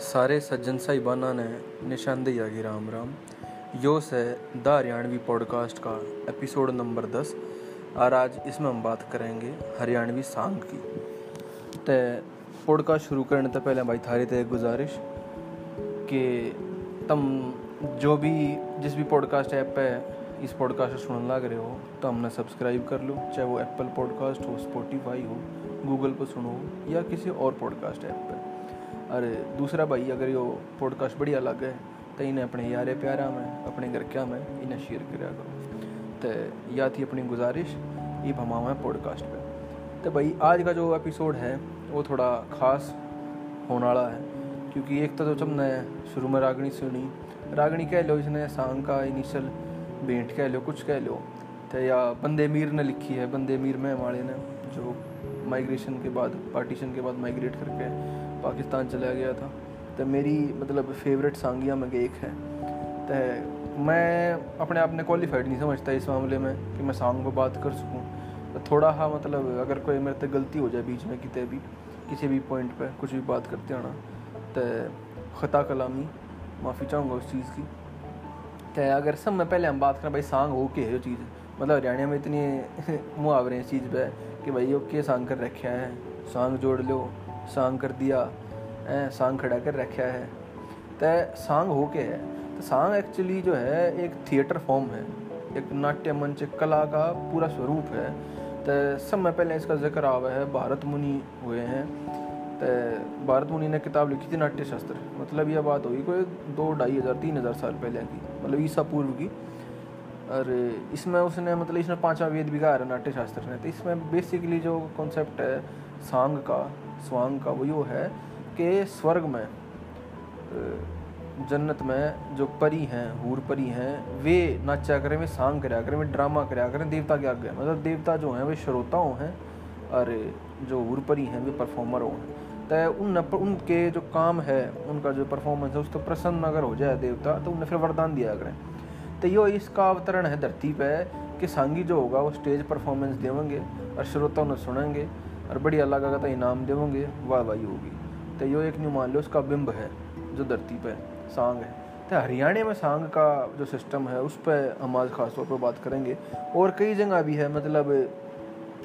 सारे सज्जन साहिबाना ने निशानदेही आगे राम राम। यो से द हरियाणवी पॉडकास्ट का एपिसोड नंबर दस। और आज इसमें हम बात करेंगे हरियाणवी सांग की। तो पॉडकास्ट शुरू करने से पहले भाई थारी थे गुजारिश कि तुम जो भी, जिस भी पॉडकास्ट ऐप पे इस पॉडकास्ट सुनने लग रहे हो तो हमने सब्सक्राइब कर लो, चाहे वो एप्पल पॉडकास्ट हो स्पॉटिफाई हो गूगल पर सुनो या किसी और पॉडकास्ट ऐप पर अरे, दूसरा भाई अगर यो पॉडकास्ट बढ़िया लगे तो इन्हें अपने यारे प्यारा में, अपने घर में, इन्हें शेयर कराया करो। तो या थी अपनी गुजारिश, ये भमावा है पॉडकास्ट पे। तो भाई, आज का जो एपिसोड है, वो थोड़ा ख़ास होने वाला है, क्योंकि एक तो जो हमने शुरू में रागनी सुनी, रागनी कह लो, इसने सांग का इनिशियल भेंट कह लो, कुछ कह लो तो या बंदे मीर ने लिखी है, बंदे मीर में वाले ने, जो माइग्रेशन के बाद पार्टीशन के बाद माइग्रेट करके पाकिस्तान चला गया था। तो मेरी मतलब फेवरेट सांगिया में एक है। तो मैं अपने आप ने क्वालिफाइड नहीं समझता इस मामले में कि मैं सांग को बात कर सकूँ। तो थोड़ा हाँ मतलब अगर कोई मेरे तक गलती हो जाए बीच में कितने भी, किसी भी पॉइंट पर कुछ भी बात करते होना तो ख़ता कलामी, माफ़ी चाहूँगा उस चीज़ की। तो अगर सब में पहले हम बात करें, भाई, सांग हो के है जो चीज़? मतलब हरियाणा में इतनी मुहावरे इस चीज़ पर कि भाई, वो के सांग कर रखे हैं? सांग जोड़ लो। सांग कर दिया है सांग खड़ा कर रखा है। तो सांग हो के है। तो सांग एक्चुअली जो है, एक थिएटर फॉर्म है। एक नाट्य मंच कला का पूरा स्वरूप है। तो समय पहले इसका ज़िक्र आवा है, भारत मुनि हुए हैं। तो भारत मुनि ने किताब लिखी थी नाट्य शास्त्र मतलब यह बात हुई कोई दो ढाई हज़ार, तीन हज़ार साल पहले की मतलब ईसा पूर्व की। और इसमें उसने मतलब इसने पांचवा वेद भी कहा नाट्य शास्त्र ने। तो इसमें बेसिकली जो कॉन्सेप्ट है सांग का, स्वांग का, वो यो है कि स्वर्ग में जन्नत में जो परी हैं, हूर परी हैं, वे नाचा करें, वे सांग कराया करें वे ड्रामा कराया करें देवता के आगे मतलब देवता जो हैं, वे श्रोताओं हैं, और जो हूर परी हैं, वे परफॉर्मरों हैं। तो उन उनके जो काम है, उनका जो परफॉर्मेंस है, उसको प्रसन्न अगर हो जाए देवता तो उन्हें फिर वरदान दिया करें। तो यो इसका अवतरण है, धरती पर कि सांगी जो होगा, वो स्टेज परफॉर्मेंस देवेंगे, और श्रोता उन्हें सुनेंगे और बढ़िया लगा तो इनाम देवेंगे, वाह वाही होगी। तो यो एक न्यू मान लो, उसका बिंब है, जो धरती पर सांग है। तो हरियाणा में सांग का जो सिस्टम है, उस पर हम आज खास तौर पर बात करेंगे। और कई जगह भी है मतलब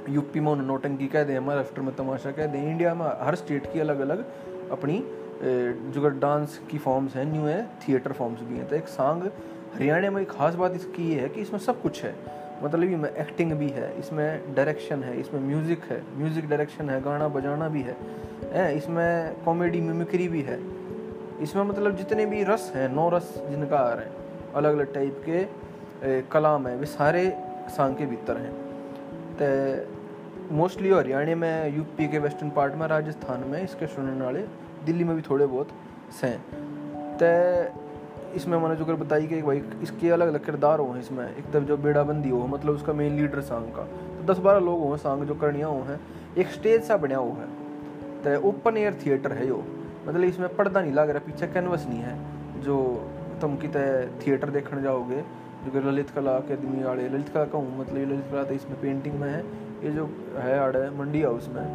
यूपी में नोटंकी कह दें, महाराष्ट्र में तमाशा कह दें, इंडिया में हर स्टेट की अलग अलग अपनी जो डांस की फॉर्म्स हैं न्यू है थिएटर फॉर्म्स भी हैं। तो एक सांग हरियाणा में एक खास बात इसकी ये है कि इसमें सब कुछ है। मतलब इसमें एक्टिंग भी है, इसमें डायरेक्शन है, इसमें म्यूज़िक है म्यूज़िक डायरेक्शन है, गाना बजाना भी है है, इसमें कॉमेडी मिमिक्री भी है। इसमें मतलब जितने भी रस हैं, नौ रस जिनका आ रहे हैं अलग अलग टाइप के कलाम है, वे सारे सांग के भीतर हैं। तो मोस्टली हरियाणा में यूपी के वेस्टर्न पार्ट में, राजस्थान में, इसके सुनने वाले दिल्ली में भी थोड़े बहुत हैं। तो इसमें मैंने जो कर बताई कि भाई इसके अलग अलग किरदार हो इसमें। एक तरफ़ जो बेड़ाबंदी हो मतलब उसका मेन लीडर सांग का। तो दस बारह लोग हों, सांग जो करनिया हो हैं, एक स्टेज सा बनया हुआ है। तो ओपन एयर थिएटर है यो। मतलब इसमें पर्दा नहीं लग रहा, पीछे कैनवस नहीं है। जो तुम कि थिएटर देखने जाओगे, जो कि ललित कला अकेदमी आड़े ललित कला का हूँ मतलब ललित कला तो इसमें पेंटिंग में है। ये जो है आड़े मंडी हाउस में,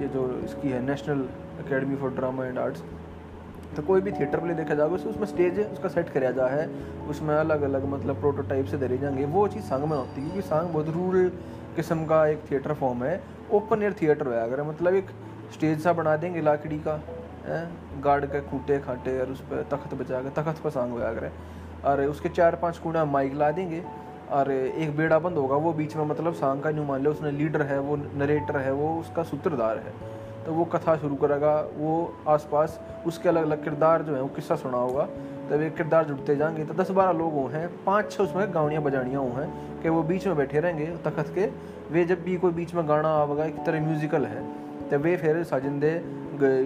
ये जो इसकी है National Academy for Drama and Arts तो कोई भी थिएटर प्ले देखा जाएगा उसमें स्टेज उसका सेट कराया जा है, उसमें अलग अलग मतलब प्रोटोटाइप से धरे जाएँगे। वो चीज़ संग में होती है, क्योंकि संग बहुत रूरल किस्म का एक थिएटर फॉर्म है। ओपन एयर थिएटर है, अगर मतलब एक स्टेज सा बना देंगे लाकड़ी का गार्ड के खूटे खाटे और उस पर तख्त बचा के, तख्त पर सांग होया करे। और उसके चार पाँच कूड़ा माइक ला देंगे, और एक बेड़ा बंद होगा, वो बीच में मतलब सांग का न्यू मान लो, उसने लीडर है, वो नरेटर है, वो उसका सूत्रधार है। तो वो कथा शुरू करेगा, वो आसपास उसके अलग अलग किरदार जो है, वो किस्सा सुना होगा। तब एक किरदार जुड़ते जाएँगे तो दस बारह लोग वो हैं, पाँच छः उसमें गावड़ियाँ बजानियाँ हुए हैं कि वो बीच में बैठे रहेंगे तखत के। वे जब भी कोई बीच में गाना आवेगा एक तरह म्यूजिकल है तो वे फिर साजिंदे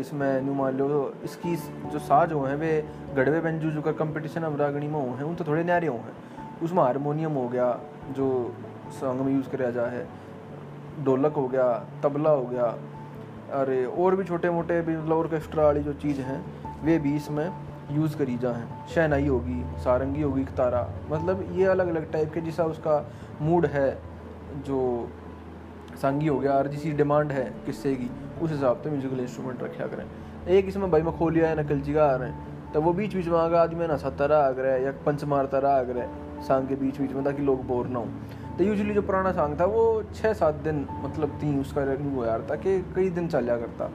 इसमें न्यू मान लो इसकी जो साज हुए हैं, वे गढ़वे बेंजू जो का कंपटीशन अमरागणी में हुए हैं, उन तो थोड़े न्यारे हुए हैं। उसमें हारमोनियम हो गया, जो सॉन्ग में यूज़ कराया जाए है, ढोलक हो गया, तबला हो गया अरे, और भी छोटे मोटे भी मतलब ऑर्केस्ट्रा वाली जो चीज़ हैं, वे भी इसमें यूज़ करी जा हैं। शहनाई होगी, सारंगी होगी तारा मतलब ये अलग अलग टाइप के जैसा उसका मूड है, जो सांगी हो गया, और जिसी डिमांड है किस्से की, उस हिसाब से म्यूजिकल इंस्ट्रूमेंट रखा करें। एक इसमें भाई मैं खोलिया है, नकल जिगा आ रहे हैं तो वो बीच बीच में आगे आदमी ना सत्ता रहा आग रहा है, या पंच मारता रहा रहा है, सांग के बीच बीच में, ताकि लोग बोर ना हो। तो यूजली जो पुराना सॉन्ग था, वो छः सात दिन मतलब तीन, उसका रिव्यू यार था कि कई दिन चल जा करता,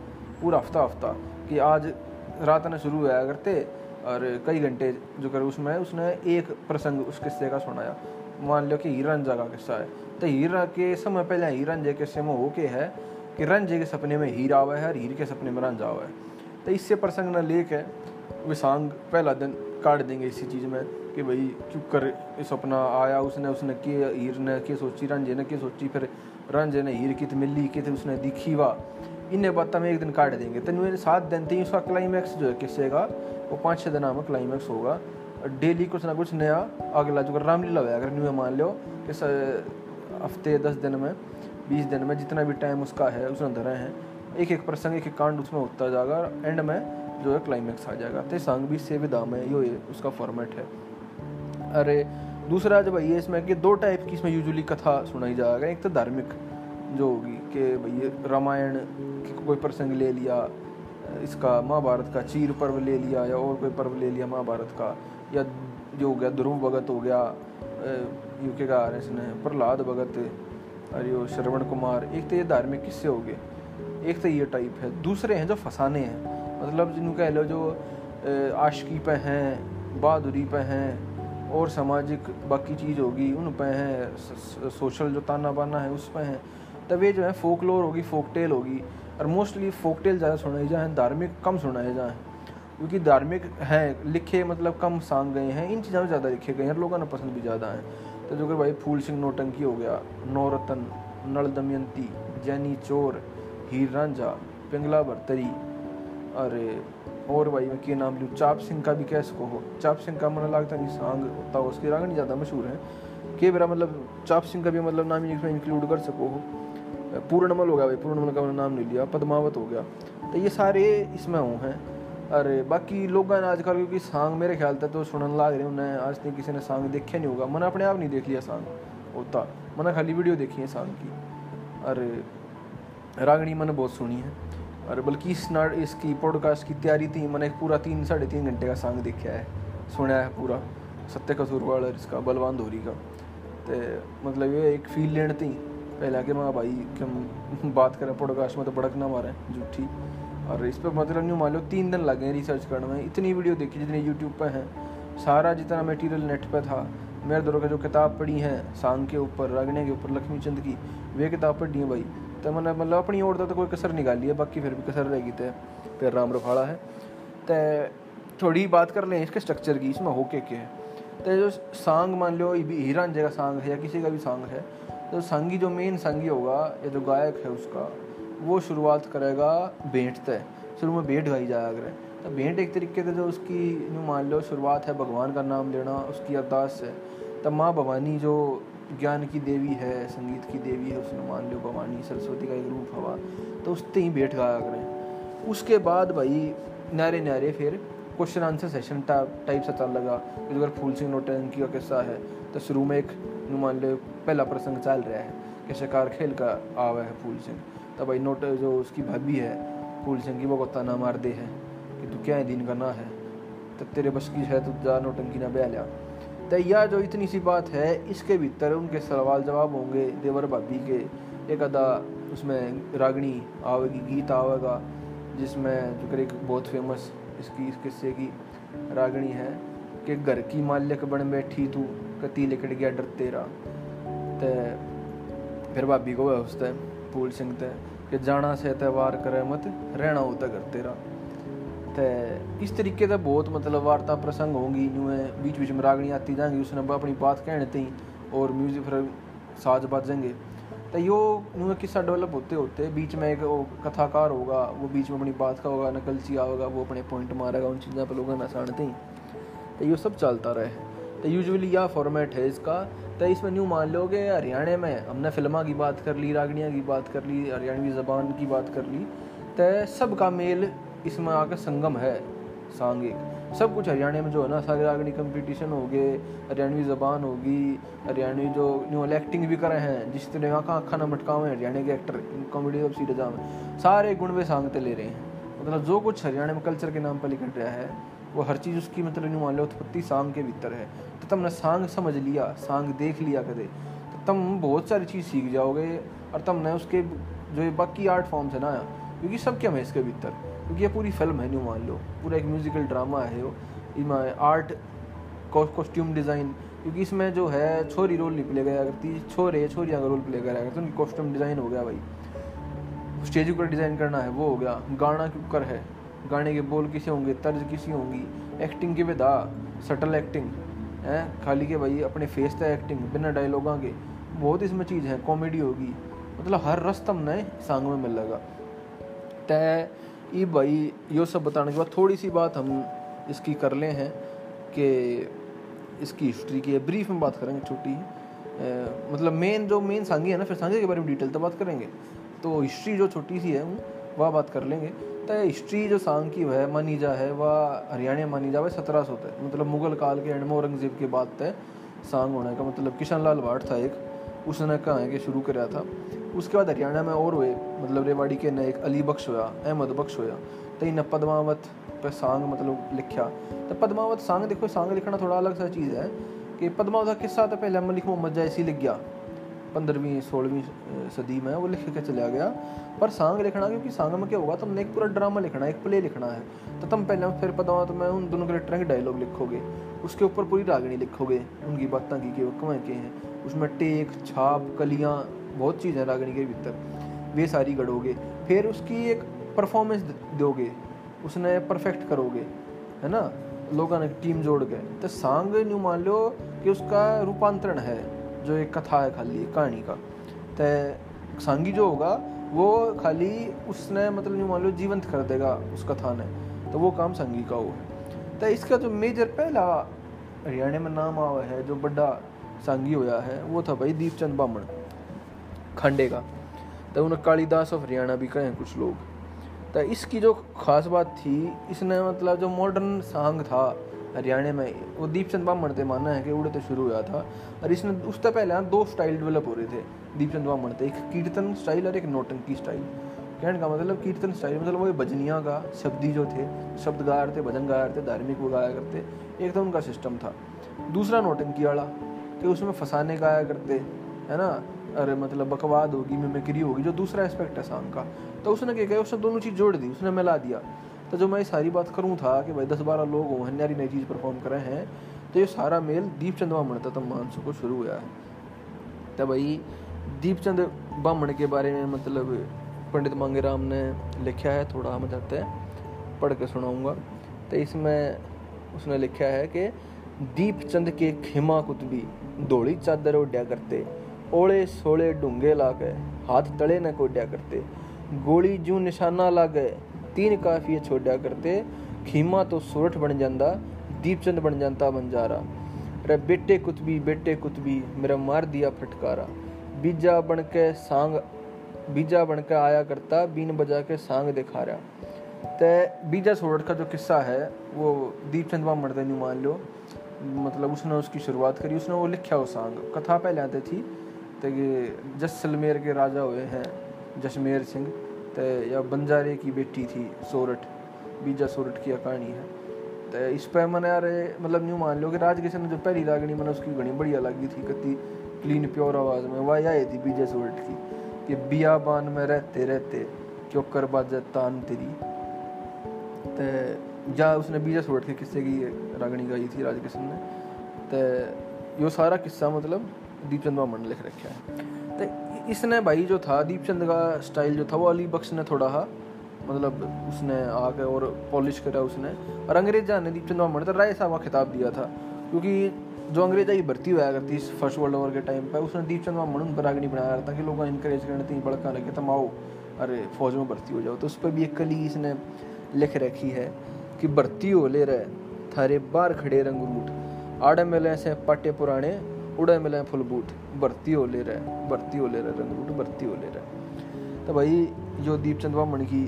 पूरा हफ़्ता हफ़्ता कि आज रात ने शुरू हुआ करते, और कई घंटे जो कर उसमें, उसने एक प्रसंग उस किस्से का सुनाया। मान लो कि हीरंजा का किस्सा है। तो हीरा के समय पहले हीरंजे किस्से में हो के है कि रंजे के सपने में हीर आवा है और हीर के सपने में रंजा हुआ है। तो इससे प्रसंग न लेके विसांग पहला दिन काट देंगे इसी चीज़ में। कि भाई चुप कर सपना आया उसने उसने के हीर ने के सोची रंजे ने के सोची, फिर रंजे ने हीर कित मिली कित उसने दिखी वा। इन्हें बात में एक दिन काट देंगे। तो सात दिन तीन उसका क्लाइमैक्स जो है किस्से का, वो पाँच छः दिन में क्लाइमैक्स होगा। डेली कुछ ना कुछ नया, अगला जो रामलीला हुआ अगर न्यू मान लो कि हफ़्ते दस दिन में, बीस दिन में जितना भी टाइम उसका है, उसने धरा है एक एक प्रसंग एक एक कांड उसमें होता जाएगा एंड में जो है क्लाइमैक्स आ जाएगा। तो सांग भी से विदा में ये उसका फॉर्मेट है। अरे, दूसरा जो भैया इसमें कि दो टाइप की इसमें यूजुअली कथा सुनाई जाएगा एक तो धार्मिक जो होगी कि भैया रामायण कोई प्रसंग ले लिया, इसका महाभारत का चीर पर्व ले लिया या और कोई पर्व ले लिया महाभारत का, या जो हो गया, ध्रुव भगत हो गया यूके का आर इसने प्रहलाद भगत, अरे श्रवण कुमार, एक तो ये धार्मिक किस्से हो गए। एक तो ये टाइप है। दूसरे हैं जो फसाने हैं। मतलब जिन्हों कह लो जो आशकी पे हैं, बहादुरी पे हैं और सामाजिक बाकी चीज़ होगी, उन पे हैं सोशल जो ताना बाना है, उस पे हैं। तब ये जो है फोकलोर होगी फोकटेल होगी। और मोस्टली फोकटेल ज़्यादा सुनाए जाए धार्मिक कम सुनाए जाए क्योंकि धार्मिक हैं, लिखे मतलब कम सांग गए हैं, इन चीज़ों में ज़्यादा लिखे गए हैं लोगों ने पसंद भी ज़्यादा है। तो जो कि भाई फूल सिंह नोटंकी हो गया, नौरतन नल दमयंती जैनी चोर, हीर रांझा, पिंगला भरतरी अरे और भाई मैं क्या नाम लूँ चाप सिंह का भी कह सको हो। चाप सिंह का मन लगता नहीं सांग होता हो उसकी रागनी ज़्यादा मशहूर है। के मेरा मतलब चाप सिंह का भी मतलब नाम इसमें इंक्लूड कर सको हो। पूर्णमल हो गया भाई, पूर्णमल का मैंने नाम नहीं लिया, पद्मावत हो गया। तो ये सारे इसमें हो हैं। अरे, बाकी लोग आजकल क्योंकि सांग मेरे ख्याल तक तो सुनने लग रहे उन्हें आज तक किसी ने सांग देखा नहीं होगा। मैंने अपने आप नहीं देख लिया सांग होता। मैंने खाली वीडियो देखी है सांग की। अरे रागणी मैंने बहुत सुनी है। और बल्कि इस नाट इसकी पॉडकास्ट की तैयारी थी, मैंने पूरा तीन, साढ़े तीन घंटे का सॉन्ग देखा है, सुना है पूरा, सत्य कसूरवाड़ और इसका बलवान धोरी का। तो मतलब ये एक फील लेन थी, पहले आके मैं भाई, कि हम बात करें पॉडकास्ट में तो बड़क ना मारें, झूठी। और इस पर मतलब नहीं मान लो तीन दिन लगे रिसर्च करने में। इतनी वीडियो देखी जितनी यूट्यूब पर हैं। सारा जितना मटेरियल नेट पर था, मेरे दोनों का जो किताब पढ़ी है, सांग के ऊपर, रागने के ऊपर लक्ष्मी चंद की, वे किताब पढ़ी है भाई। तो मैंने मतलब अपनी ओर तो कोई कसर निकाली है बाकी फिर भी कसर रहेगी तो फिर राम रफाड़ा है तो थोड़ी बात कर लें इसके स्ट्रक्चर की इसमें हो के है तो जो सांग मान लो हीरा का सांग है या किसी का भी सांग है तो संगी जो मेन संगी होगा या जो गायक है उसका वो शुरुआत करेगा भेंट तय शुरू में भेंट गाई जाया करे तो भेंट एक तरीके से जो उसकी मान लो शुरुआत है भगवान का नाम लेना उसकी अरदास है तब माँ भवानी जो ज्ञान की देवी है, संगीत की देवी है, उसने मान लो भवानी, सरस्वती का एक रूप हवा तो उससे ही बैठ गाया करें उसके बाद भाई नारे नारे फिर क्वेश्चन आंसर सेशन टाइप से चल लगा। अगर फूल सिंह नोटंकी का किस्सा है तो शुरू में एक मान लो पहला प्रसंग चल रहा है, कि शिकार खेल का आवा है फूल सिंह। तो भाई नोट, जो उसकी भाभी है, फूल सिंह की, वो को ताना मार दे है, कि तू क्या है दिन का ना है तो तेरे बस की है तो जा नोटंकी ना बह लिया। तो यह जो इतनी सी बात है, इसके भीतर उनके सवाल जवाब होंगे देवर भाभी के। एक अदा उसमें रागनी आवेगी, गीत आवेगा, जिसमें जो एक बहुत फ़ेमस इसकी इस किस्से की रागनी है कि घर की मालिक बन बैठी तू, कती लिकट गया डर तेरा। ते फिर भाभी को उसते, फूल सिंह ते, कि जाना से त्यौहार करे मत, रहना होता घर तेरा। तो इस तरीके का बहुत मतलब वार्ता प्रसंग होंगी यूँ बीच बीच में रागनी आती जाएँगी उसने अपनी बात कहने थी और म्यूज़िक फिर साज बाजेंगे तो यो यूँ किस्सा डेवलप होते होते बीच में एक वो कथाकार होगा, वो बीच में अपनी बात का होगा नकलचिया होगा, वो अपने पॉइंट मारेगा, उन चीज़ों पर लोगों नसानते ही तो ये सब चलता रहे। तो यूजुअली यह फॉर्मेट है इसका। तो इसमें न्यू मान लो कि हरियाणा में हमने फिल्मा की बात कर ली रागनिया की बात कर ली, हरियाणवी ज़बान की बात कर ली तो सबका मेल इसमें आकर संगम है सांगिक सब कुछ हरियाणा में जो है ना, सारे रागनी कंपटीशन हो गए, हरियाणवी ज़बान होगी, हरियाणवी जो न्यू एक्टिंग भी करे हैं, जिस तरह आँखा आँखा ना मटकावे हरियाणा के एक्टर कॉमेडी वेब सीरीज़ में सारे गुण वे सांगते ले रहे हैं। मतलब जो कुछ हरियाणा में कल्चर के नाम पर लिख रहा है, वो हर चीज़ उसकी मतलब नहीं मान लो उत्पत्ति सांग के भीतर है। तो तुमने सांग समझ लिया, सांग देख लिया कदे तो तुम बहुत सारी चीज़ सीख जाओगे, और तुमने उसके जो बाकी आर्ट फॉर्म्स है ना, क्योंकि सब क्या है इसके भीतर? क्योंकि ये पूरी फ़िल्म है नहीं मान लो। पूरा एक म्यूजिकल ड्रामा है वो। आर्ट कॉस्ट्यूम डिज़ाइन क्योंकि इसमें जो है, छोरी रोल नहीं प्ले करा करती, छोरे, छोरियाँ का रोल प्ले करा करते, उनकी कॉस्ट्यूम डिज़ाइन हो गया भाई। स्टेज ऊपर डिज़ाइन करना है, वो हो गया। गाना के ऊपर है। गाने के बोल किसे होंगे, तर्ज किसी होंगी। एक्टिंग के विदा सटल एक्टिंग है? खाली के भाई, अपने फेस तय एक्टिंग बिना डायलॉगा के। बहुत इसमें चीज़ है कॉमेडी होगी। मतलब हर रस तम नए सांग में मिल लगा। तय ये भाई, यो सब बताने के बाद थोड़ी सी बात हम इसकी कर ले हैं कि इसकी हिस्ट्री की। ब्रीफ में बात करेंगे, छोटी। मतलब मेन जो मेन सांगी है ना, फिर सांगे के बारे में डिटेल तो बात करेंगे। तो हिस्ट्री जो छोटी सी है, वह बात कर लेंगे। तो हिस्ट्री जो सांग की वह मानी जा है, वह हरियाणा मानी जा वह सत्रह सौ तय मतलब मुगल काल के एंड में औरंगज़ेब के बाद तय सांग होने का मतलब किशन लाल भाट था एक। उसने कहा कि शुरू कराया था। उसके बाद हरियाणा में और हुए। मतलब रेवाड़ी के न एक अली बख्श होया, अहमद बख्श होया। तो इन पद्मावत पे सांग मतलब लिखा। तो पद्मावत सांग देखो, सांग लिखना थोड़ा अलग सा चीज़ है कि पद्मावत का किस्सा तो पहले मैं मोहम्मद जैसी लिख गया। पंद्रहवीं, सोलहवीं सदी में वो लिख के चला गया। पर सांग लिखना, क्योंकि सांग में क्या होगा, तुमने एक पूरा ड्रामा लिखना है एक प्ले लिखना है। तो तुम पहले फिर पता तो मैं उन दोनों करेक्टर के डायलॉग लिखोगे। उसके ऊपर पूरी रागनी लिखोगे, उनकी बातें की, कि कमें के हैं। उसमें टेक, छाप, कलियाँ, बहुत चीज़ें रागनी के भीतर। वे सारी गढ़ोगे। फिर उसकी एक परफॉर्मेंस दोगे। उसने परफेक्ट करोगे, है ना? लोगों ने टीम जोड़ के। तो सांग न्यू मान लो कि उसका रूपांतरण है। जो एक कथा है खाली, एक कहानी का। तो सांगी जो होगा, वो खाली उसने मतलब यूँ मान लो जीवंत कर देगा उस कथा ने तो वो काम संगी का वो है तो इसका जो मेजर पहला हरियाणा में नाम आवा है, जो बड़ा सांगी होया है, वो था भाई दीपचंद बामण, खंडे का। तो उन्हें कालिदास ऑफ़ हरियाणा भी कहें कुछ लोग। तो इसकी जो खास बात थी, इसने मतलब जो मॉडर्न सांग था हरियाणा में। वो दीपचंद बामण थे, मानना है कि उड़े तो शुरू हुआ था। और इसने उससे पहले दो स्टाइल डेवलप हो रहे थे दीपचंद बामण थे। एक कीर्तन स्टाइल और एक नोटंकी स्टाइल कहने का मतलब कीर्तन स्टाइल मतलब वो भजनिया का शब्दी जो थे शब्द गाया करते भजन गाया करते धार्मिक वो गाया करते। एक तो उनका सिस्टम था। दूसरा नोटंकी वाला, कि उसमें फंसाने गाया करते, है ना? अरे मतलब बकवाद होगी मिमिक्री होगी, जो दूसरा एस्पेक्ट है सॉन्ग का। तो उसने क्या किया, उसने दोनों चीज़ जोड़ दी, उसने मिला दिया। तो जो मैं सारी बात करूँ था कि भाई दस बारह लोग हों, हन्यारी नई चीज़ परफॉर्म करे हैं तो ये सारा मेल दीपचंद बामण तक मानसों को शुरू हुआ है। तो भाई दीपचंद बामण के बारे में मतलब पंडित मांगे राम ने लिखा है, थोड़ा हम चाहते हैं, पढ़ के सुनाऊँगा। तो इसमें उसने लिखा है कि दीपचंद के खिमा कुतबी दौड़ी चादर उड्या करते, ओले सोले ढूँगे ला के हाथ तले न कोड्या करते, गोली जू निशाना ला गए तीन काफिए छोड़ा करते। खीमा तो सुरठ बन जाता दीपचंद बन जाता बंजारा। रे बेटे कुतबी बेटे कुतबी मेरा मार दिया फटकारा। बीजा बन के सांग, बीजा बन के आया करता, बीन बजा के सांग दिखा रहा ते बीजा सोरठ का जो किस्सा है, वो दीपचंद बामण ने मान लो। मतलब उसने उसकी शुरुआत करी, उसने वो लिखा वो सांग। कथा पहले आती थी तो जैसलमेर के राजा हुए हैं, जसमेर सिंह। तो या बंजारे की बेटी थी, सोरठ, बीजा सोरठ की कहानी है। तो इस पर मैंने यार मतलब न्यू मान लो कि राज किशन ने जो पहली रागनी मैंने उसकी घनी बढ़िया लगी थी कति क्लीन प्योर आवाज़ में। वह आई थी बीजा सोरठ की कि बियाबान में रहते रहते चौकर बाज तान तेरी। तो या उसने बीजा सोरठ के किस्से की रागनी गाई थी राज किशन ने। तो यो सारा किस्सा मतलब दीपचंद ने लिख रखा है। तो इसने भाई जो था दीपचंद का स्टाइल जो था, वो अली बख्श ने थोड़ा हा मतलब उसने आके और पॉलिश करा उसने। और अंग्रेजा ने दीपचंद मामन तो राय साहब का खिताब दिया था, क्योंकि जो अंग्रेजा की भर्ती हुआ करती इस फ़र्स्ट वर्ल्ड वॉर के टाइम पर, उसने दीपचंद मामन उन पर आगे नहीं बनाया करता कि लोग इनक्रेज करने थी बड़का लगे, तुम आओ, अरे फौज में भर्ती हो जाओ। तो उस पर भी एक कली इसने लिख रखी है कि भर्ती हो ले रहे, थारे बार खड़े रंग रूट। आड़े मिले से पाटे पुराने उड़े मिले फुल बूट, भर्ती हो ले रहे भर्ती हो ले रहे रंग रूट भर्ती हो ले रहे तो भाई, जो दीपचंद बामण की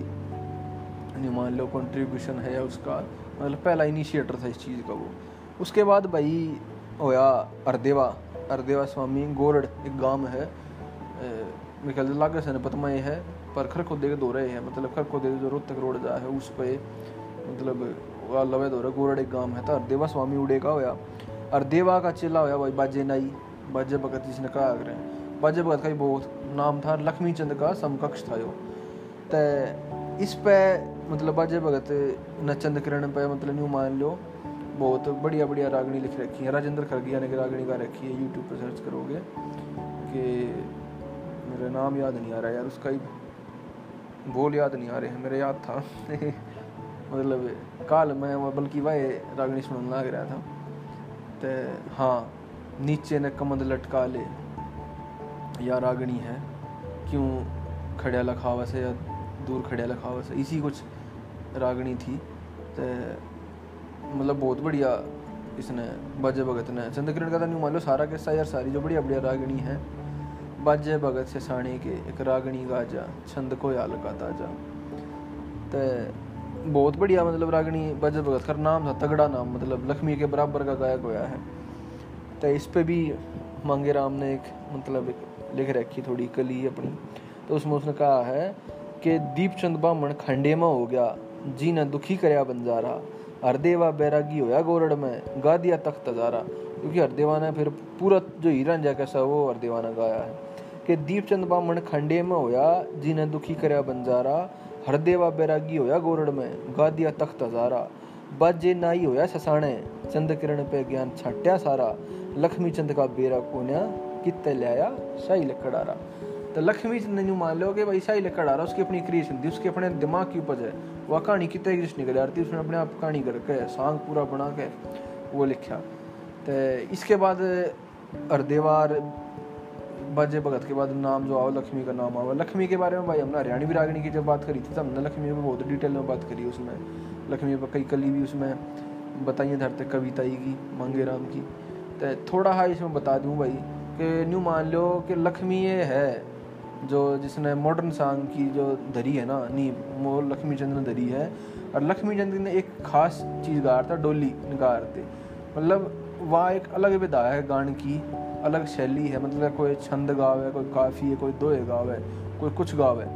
मान लो कंट्रीब्यूशन है उसका मतलब पहला इनिशिएटर था इस चीज़ का वो। उसके बाद भाई होया अरदेवा अरदेवा स्वामी गोरड, एक गाँव है। मेरे ख्याल लागे सन पतमा ये है, पर खर खोदे के दो रहे हैं मतलब खर खोदे जो रोहतक रोड जा है, उस पे मतलब लवे दो रहे गोरड़ एक गाँव है। तो अरदेवा स्वामी उड़े का होया। हरदेवा का चेला होया भाई बाजे नाई, बाजे भगत जिसने कहा करें बाजे भगत का ही बहुत नाम था लक्ष्मी चंद का समकक्ष था यो। तो इस पे मतलब बाजे भगत न चंद किरण पे मतलब न्यू मान लो, बहुत बढ़िया बढ़िया रागनी लिख रखी है। राजेंद्र खरगिया ने रागनी का रखी है यूट्यूब पर सर्च करोगे कि मेरा नाम याद नहीं आ रहा यार, उसका ही बोल याद नहीं आ रहे हैं, मेरे याद था। मतलब काल मैं, बल्कि वह रागनी सुनने लग रहा था। तो हाँ नीचे ने कमंद लटका ले या रागनी है, क्यों खड़िया लखावा से या दूर खड़िया लखावा से इसी कुछ रागनी थी। तो मतलब बहुत बढ़िया इसने, बाजे भगत ने। चंद्रकिरण का तो नहीं मान लो सारा किस्सा यार, सारी जो बढ़िया बढ़िया रागणी है। बाजे भगत से साणी के एक रागणी गाजा, छंद को याल का ताज़ा। तो बहुत बढ़िया मतलब रागणी बाजे भगत का नाम था, तगड़ा नाम मतलब लक्ष्मी के बराबर का गायक होया है। तो इस पे भी मांगे राम ने एक मतलब लिख रखी थोड़ी कली अपनी। तो उसमें उसने कहा है कि दीपचंद खंडे में हो गया जी ने दुखी करया बंजारा। हरदेवा बैरागी होया गोरड़ में गा दिया तख्त हजारा। क्योंकि हरदेवा ने फिर पूरा जो हीरा जा कैसा वो हरदेवा ने गाया है। कि दीपचंद बामण खंडे में होया जिन्हें दुखी करया बंजारा हरदेवा बैरागी होया गोरड़ में गा दिया तख्त हजारा। बाजे नाई होया ससाणे, चंद किरण पे ज्ञान छाट्या सारा। लक्ष्मी चंद का बेरा कोन्या, कित्ते लाया शाही लकड़ारा। तो लक्ष्मी चंद ने मान लो कि भाई शाही लकड़ारा, उसकी अपनी क्रिएशन थी उसके अपने दिमाग की उपज है। वह कहानी कितने कृष्ण निकल आती उसने अपने आप कहानी करके, सांग पूरा बना के वो लिखा तो इसके बाद हरदेवार बाजे भगत के बाद नाम जो आओ, लक्ष्मी का नाम आओ। लक्ष्मी के बारे में भाई हमने हरियाणी विरागणी की जब बात करी थी तो हमने लक्ष्मी में बहुत डिटेल में बात करी उसमें। लक्ष्मी पर कई कली भी उसमें बताइए धरते कविता की मंगे राम की। तो थोड़ा हा इसमें बता दूँ भाई कि न्यू मान लो कि लक्ष्मी ये है, जो जिसने मॉडर्न सॉन्ग की जो धरी है ना, नी, वो लक्ष्मी चंद्र धरी है। और लक्ष्मी चंद्र ने एक खास चीज़ गा था, डोली गा मतलब वह एक अलग विधा है गान की अलग शैली है मतलब कोई छंद गाव है कोई काफ़ी है, कोई दोहे गाव है कोई कुछ गाव। है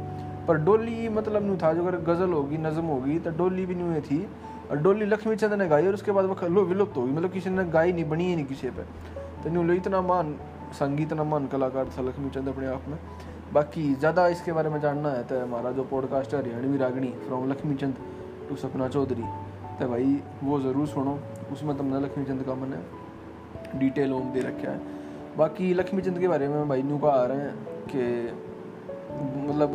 पर डोली मतलब नहीं था, जो अगर गज़ल होगी, नज़म होगी तो डोली भी नहीं थी। और डोली लक्ष्मी चंद्र ने गाई और उसके बाद वो विलुप्त होगी मतलब किसी ने गाई नहीं, बनी ही नहीं किसी पे। तो न्यू इतना मान संगीत ना मान कलाकार था लक्ष्मी चंद अपने आप में। बाकी ज़्यादा इसके बारे में जानना है तो हमारा जो पॉडकास्ट है, हरियाणवी रागणी फ्रॉम लक्ष्मी चंद टू सपना चौधरी। तो भाई, वो ज़रूर सुनो, उसमें तुमने लक्ष्मी चंद का मैंने डिटेल ओम दे रखा है। बाकी लक्ष्मी चंद के बारे में भाई न्यू का आ रहे हैं कि मतलब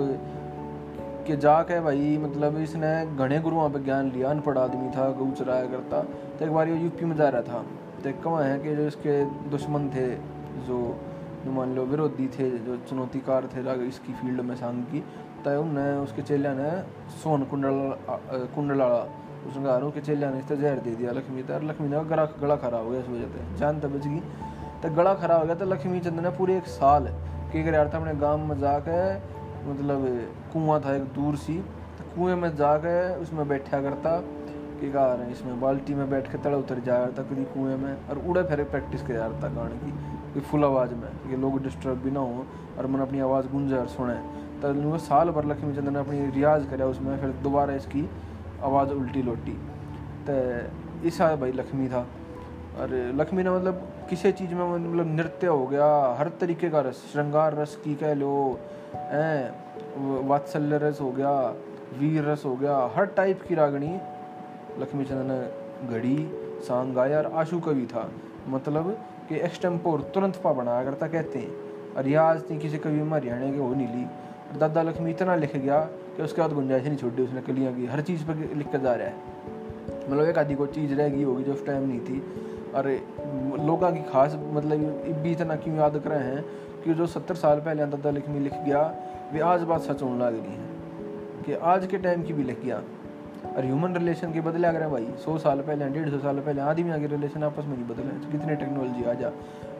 कि जाके भाई मतलब इसने घने गुरुओं पे ज्ञान लिया, अनपढ़ आदमी था, गऊ चराया करता। तो एक बार ये यूपी में जा रहा था। तो कहाँ है कि जो इसके दुश्मन थे, जो मान लो विरोधी थे, जो चुनौतीकार थे इसकी फ़ील्ड में सांग की तय उनने उसके चेलिया ने सोन कुंडल कुंडलाड़ा उसने कहा कि चेलिया ने इससे जहर दे दिया लक्ष्मी तो लक्ष्मी ने गला गला खराब हो गया, इस वजह से। जान तो बच गई। तो गला खराब हो गया तो लक्ष्मी चंद ने पूरे एक साल की कर था, अपने गाँव में जाके मतलब कुआँ था एक दूर सी तो कुएँ में जाके उसमें बैठा करता, कि कहा रहे हैं, इसमें बाल्टी में बैठ के तड़ा उतर जाया करता कभी कुएँ में, और उड़े फिर प्रैक्टिस कर जा रहा था गाने की, कि फुल आवाज़ में, कि लोग डिस्टर्ब भी ना हो, और मन अपनी आवाज़ गूंजे और सुने। तो साल भर लक्ष्मी चंद्र ने अपनी रियाज कराया उसमें, फिर दोबारा इसकी आवाज़ उल्टी लोटी। तो ऐसा भाई लक्ष्मी था, और लक्ष्मी ने मतलब किसी चीज़ में मतलब नृत्य हो गया, हर तरीके का रस, श्रृंगार रस की कह लो वात्सल्य रस हो गया वीर रस हो गया, हर टाइप की रागणी लक्ष्मी चंद्र घड़ी, सांग गाया और आशु कवि था। मतलब कि एक्सटेम्पोर तुरंत पा बनाया करता कहते हैं, और यह आज नहीं किसी कवि में हरियाणा के हो नहीं ली। और दादा लक्ष्मी इतना लिख गया कि उसके बाद गुंजाइश नहीं छोड़ी उसने कलियाँ की, हर चीज़ पर लिख कर जा रहा है। मतलब एक आधी कोई चीज़ रह गई होगी जो उस टाइम नहीं थी। और लोगों की खास मतलब भी इतना क्यों याद कर रहे हैं कि जो सत्तर साल पहले दादा लक्ष्मी लिख गया, वे आज बात सच होने लग रही है कि आज के टाइम की भी लिख गया। और ह्यूमन रिलेशन के बदले अगर भाई, सौ साल पहले डेढ़ सौ साल पहले आदमी आगे रिलेशन आपस में नहीं बदले तो कितनी टेक्नोलॉजी आ जा।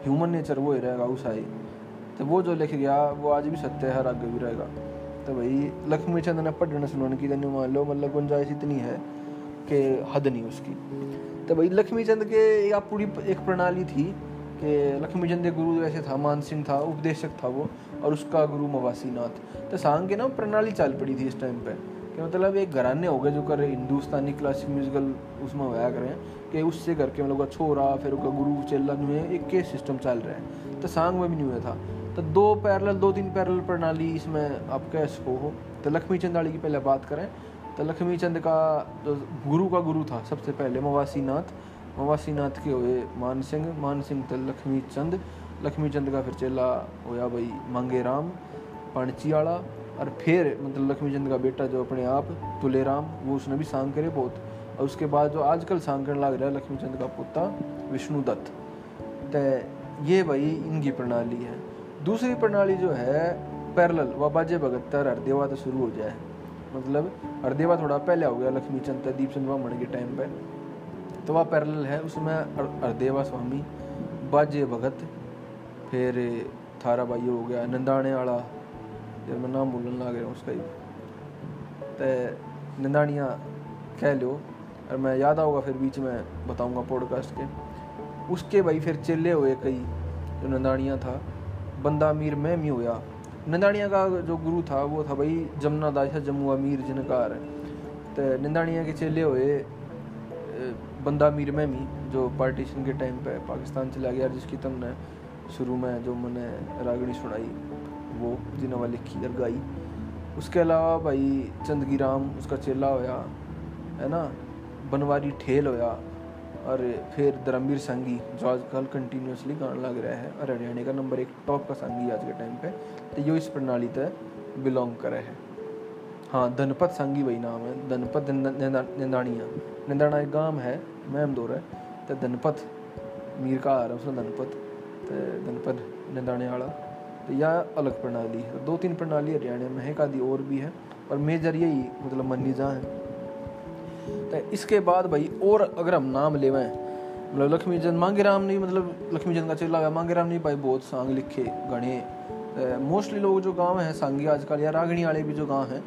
ह्यूमन नेचर वो ही रहेगा, उस आई तो वो जो लिख गया, वो आज भी सत्य है आगे भी रहेगा। तो भाई लक्ष्मी चंद ने पढ़ने सुनाने की तनु मान लो मतलब गुंजाइश इतनी है कि हद नहीं उसकी। तो भाई लक्ष्मी चंद के या पूरी एक प्रणाली थी कि लक्ष्मी चंद गुरु वैसे था, मान सिंह था, उपदेशक था वो, और उसका गुरु मवासी नाथ तो सांग के ना प्रणाली चल पड़ी थी इस टाइम पे, कि मतलब एक घराने हो गए जो कर हिंदुस्तानी क्लासिक म्यूजिकल उसमें होया करें कि उससे करके मतलब का छोरा, फिर उसका गुरु, चेला जो है एक के सिस्टम चल रहा है। तो सांग में भी नहीं हुआ था। तो दो पैरल दो तीन पैरल प्रणाली इसमें आप कह सको हो। तो लक्ष्मी चंद की पहले बात करें तो लक्ष्मी चंद का जो गुरु का गुरु था, सबसे पहले मवासी नाथ मवासी नाथ के हुए मान सिंह। मान सिंह तो लक्ष्मी चंद। लक्ष्मी चंद का फिर चेला होया भाई मांगे राम पाणची वाला और फिर मतलब लक्ष्मी चंद का बेटा जो अपने आप तुले राम वो उसने भी सांग करे बहुत। और उसके बाद जो आजकल सांग करने लग रहा है लक्ष्मी चंद का पुता, विष्णु दत्त। तो ये भाई इनकी प्रणाली है। दूसरी प्रणाली जो है पैरल व बाजे भगतर हरदेवा तो शुरू हो जाए। मतलब हरदेवा थोड़ा पहले हो गया लक्ष्मी चंद, दीप चंद ब्राह्मण के टाइम पे। तो वह पैरल है, उसमें हरदेवा स्वामी, बाजे भगत, फिर थारा भाई हो गया नंदाने वाला जब मैं नाम बोलने लग रहा हूँ उसका ही। तो नंदानिया कह लो, और मैं याद आऊँगा फिर बीच में बताऊँगा पॉडकास्ट के। उसके भाई फिर चेले हुए कई, जो नंदानिया था, बंदा मीर में मी होया। नंदानिया का जो गुरु था, वो था भाई जमुना दाशा जम्मू अमीर जिनकार तो नंदानिया के चेले हुए बंदा मीर में भी जो पार्टीशन के टाइम पे पाकिस्तान चला गया, जिसकी तुमने शुरू में जो मैंने रागणी सुनाई, वो जिन्हें वाले लिखी और गाई। उसके अलावा भाई चंदगी राम, उसका चेला होया, है ना? बनवारी ठेल होया और फिर धर्मवीर संगी, जो आजकल कंटिन्यूसली गाने लग रहा है। और हरियाणा का नंबर एक टॉप का संगी आज के टाइम पे। तो यो इस प्रणाली तक बिलोंग करे है। हाँ धनपत संगी वही नाम है। धनपत निंदानिया निंदाना एक गाँव है मैम दौर है। तो धनपत, मीर का आ रहा है उसमें धनपत। तो धनपत निंदाने वाला। तो यह अलग प्रणाली है। दो तीन प्रणाली हरियाणा में है आदि और भी है। और मेजर यही मतलब मनी जहाँ है। तो इसके बाद भाई और अगर हम नाम ले मतलब लक्ष्मी चंद मांगे राम ने मतलब लक्ष्मी चंद का चेला गया मांगे राम ने भाई बहुत सांग लिखे गाने मोस्टली लोग जो गाँव हैं, सांगी आजकल या रागणी वाले भी जो गाँव हैं,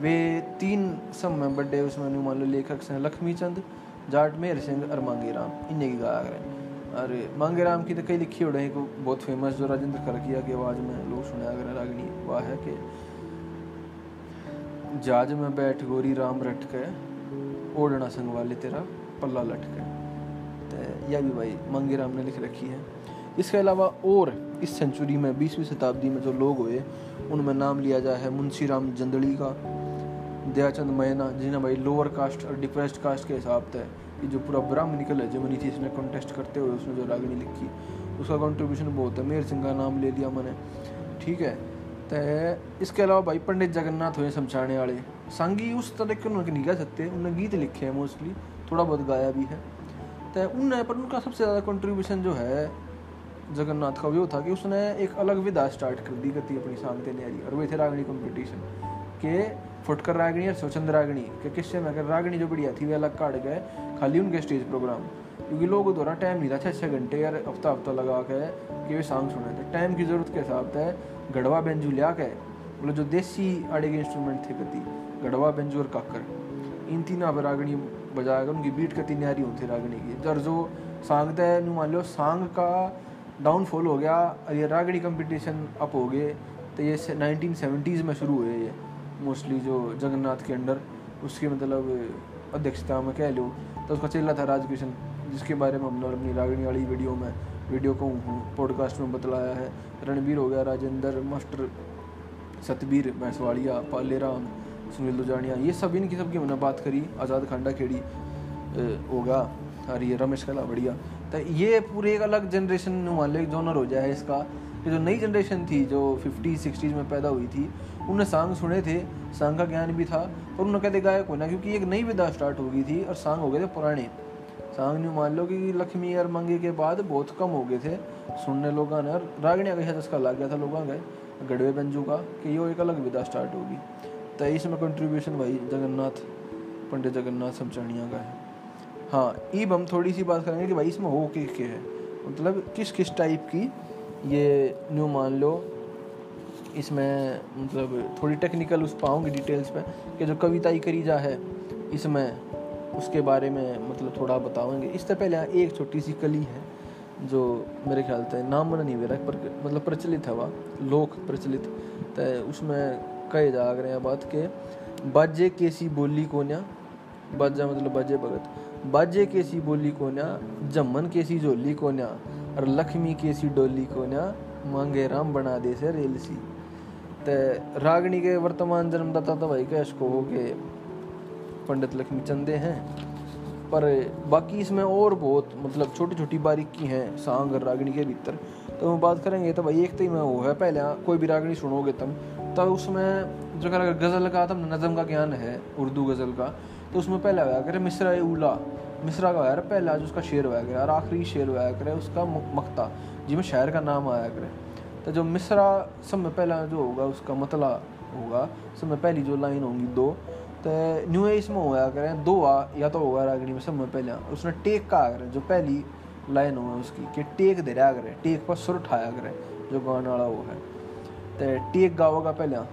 वे तीन सब में बड़े उसमें मान लो लेखक हैं, लक्ष्मी चंद, जाट मेहर सिंह और मांगे राम। इन्हें की गाया करें। और मांगे राम की तो कई लिखी हो रही को बहुत फ़ेमस जो राजेंद्र खरकिया की आवाज़ में लोग सुना, अगर रागनी वह है कि जाज में बैठ गोरी राम रट के ओढ़ना संग वाले तेरा पल्ला लटके। तो यह भी भाई मंगे राम ने लिख रखी है। इसके अलावा और इस सेंचुरी में, बीसवीं शताब्दी में जो लोग हुए, उनमें नाम लिया जाए है मुंशी राम जंदड़ी का, दयाचंद मैना, जिन्हें भाई लोअर कास्ट और डिप्रेस्ड कास्ट के हिसाब से, ये जो पूरा ब्राह्मणिकल है जमनी थी, इसने कॉन्टेस्ट करते हुए उसने जो रागनी लिखी। उसका कंट्रीब्यूशन बहुत है। मेर सिंह का नाम ले लिया मैंने। ठीक है? तो इसके अलावा भाई पंडित जगन्नाथ हुए, समझाने वाले। संगी उस तरह के उन्होंने नहीं गा सकते उन्होंने गीत लिखे हैं मोस्टली थोड़ा बहुत गाया भी है। तो उनने पर उनका सबसे ज़्यादा कंट्रीब्यूशन जो है, जगन्नाथ का वो था कि उसने एक अलग विधा स्टार्ट कर दी गति अपनी सांगते न्यारी, और वे थे रागणी कंपटीशन के फुटकर रागणी और स्वचंद रागणी के किस्से में अगर रागणी जो बढ़िया थी, वे अलग काट गए, खाली उनके स्टेज प्रोग्राम क्योंकि लोगों द्वारा टाइम नहीं था छः छः घंटे यार हफ़्ता हफ़्ता लगा के कि वे सॉन्ग सुने। थे टाइम की ज़रूरत के हिसाब से गढ़वा बेंजू लिया के मतलब जो देसी आड़े के इंस्ट्रूमेंट थे गति गढ़वा बेंजू और काकर। इन तीन अब रागणी बजाएगा उनकी बीट कती न्यारी होती रागणी की। जर जो सांग तय मान लो, सांग का डाउनफॉल हो गया, और ये रागणी कंपटीशन अप हो गए तो ये नाइनटीन सेवेंटीज़ में शुरू हुए ये मोस्टली जो जगन्नाथ के अंडर, उसके मतलब अध्यक्षता में कह लो तो उसका चेला था राजकृष्ण जिसके बारे में हमने अपनी रागणी वाली वीडियो में, वीडियो को पॉडकास्ट में बतलाया है। रणबीर हो गया, राजेंद्र, मास्टर सतबीर भैंसवाड़िया पाले राम सुनील दुजानिया ये सब, इनकी सबकी मैंने बात करी, आज़ाद खांडा खेड़ी होगा, और ये रमेश कला बढ़िया तो ये पूरे एक अलग जनरेशन मान लो जोनर हो जाए इसका कि जो नई जनरेशन थी, जो फिफ्टी सिक्सटीज़ में पैदा हुई थी उन्हें सांग सुने थे, सांग का ज्ञान भी था और उन्होंने कहते गायक होना क्योंकि एक नई विधा स्टार्ट हो गई थी, और सांग हो गए थे पुराने। सांग नहीं मान लो कि लक्ष्मी और मंगे के बाद बहुत कम हो गए थे, सुनने लोगों ने, और रागणिया का चस्का लग गया था, लोगों का गढ़वे बंजू का, कि यो एक अलग विधा स्टार्ट होगी। तो इसमें कंट्रीब्यूशन भाई जगन्नाथ, पंडित जगन्नाथ समचाणिया का है। हाँ ईब हम थोड़ी सी बात करेंगे कि भाई इसमें हो के क्या है। मतलब किस किस टाइप की ये न्यू मान लो, इसमें मतलब थोड़ी टेक्निकल उस पाऊँगी डिटेल्स पे कि जो कविता ही करी जा है, इसमें उसके बारे में मतलब थोड़ा बताओगे इससे पहले एक छोटी सी कली है जो मेरे ख्याल से नाम मन नहीं मेरा, पर मतलब प्रचलित है वह, लोक प्रचलित। तो उसमें कहे जा रहे हैं बात के। बाजे कैसी बोली को न्या बाजा मतलब बाजे भगत। बाजे कैसी बोली को न्या जम्मन कैसी जोली को न्या और लक्ष्मी कैसी डोली को न्या मांगे राम बना दे से रेल सी। ते रागनी के वर्तमान जन्मदाता तो भाई कैश को हो के पंडित लक्ष्मी चंदे हैं। पर बाकी इसमें और बहुत मतलब छोटी छोटी बारीकी हैं सांग रागनी के भीतर। तो हम बात करेंगे तो भाई एक तो ही में वो है। पहले कोई भी रागनी सुनोगे तुम तो उसमें जो अगर गज़ल का तुम नज़म का ज्ञान है, उर्दू गज़ल का तो उसमें पहला होया करे मिसरा उला, मिसरा का यार पहला जो उसका शेर होया करे और आखिरी शेर होया करे उसका मकता जिसमें शायर का नाम आया करे तो जो मिसरा सब में पहला जो होगा, उसका मतला होगा, सब में पहली जो लाइन होगी दो तो न्यू इसमें होया करें दो आ, या तो होगा रागनी में सब में पहले, उसने टेक का आ करें जो पहली लाइन होगा उसकी, कि टेक दे रहा करें टेक पर सुर उठाया करें जो गाने वाला वो है। तो टेक गाओगा पहला।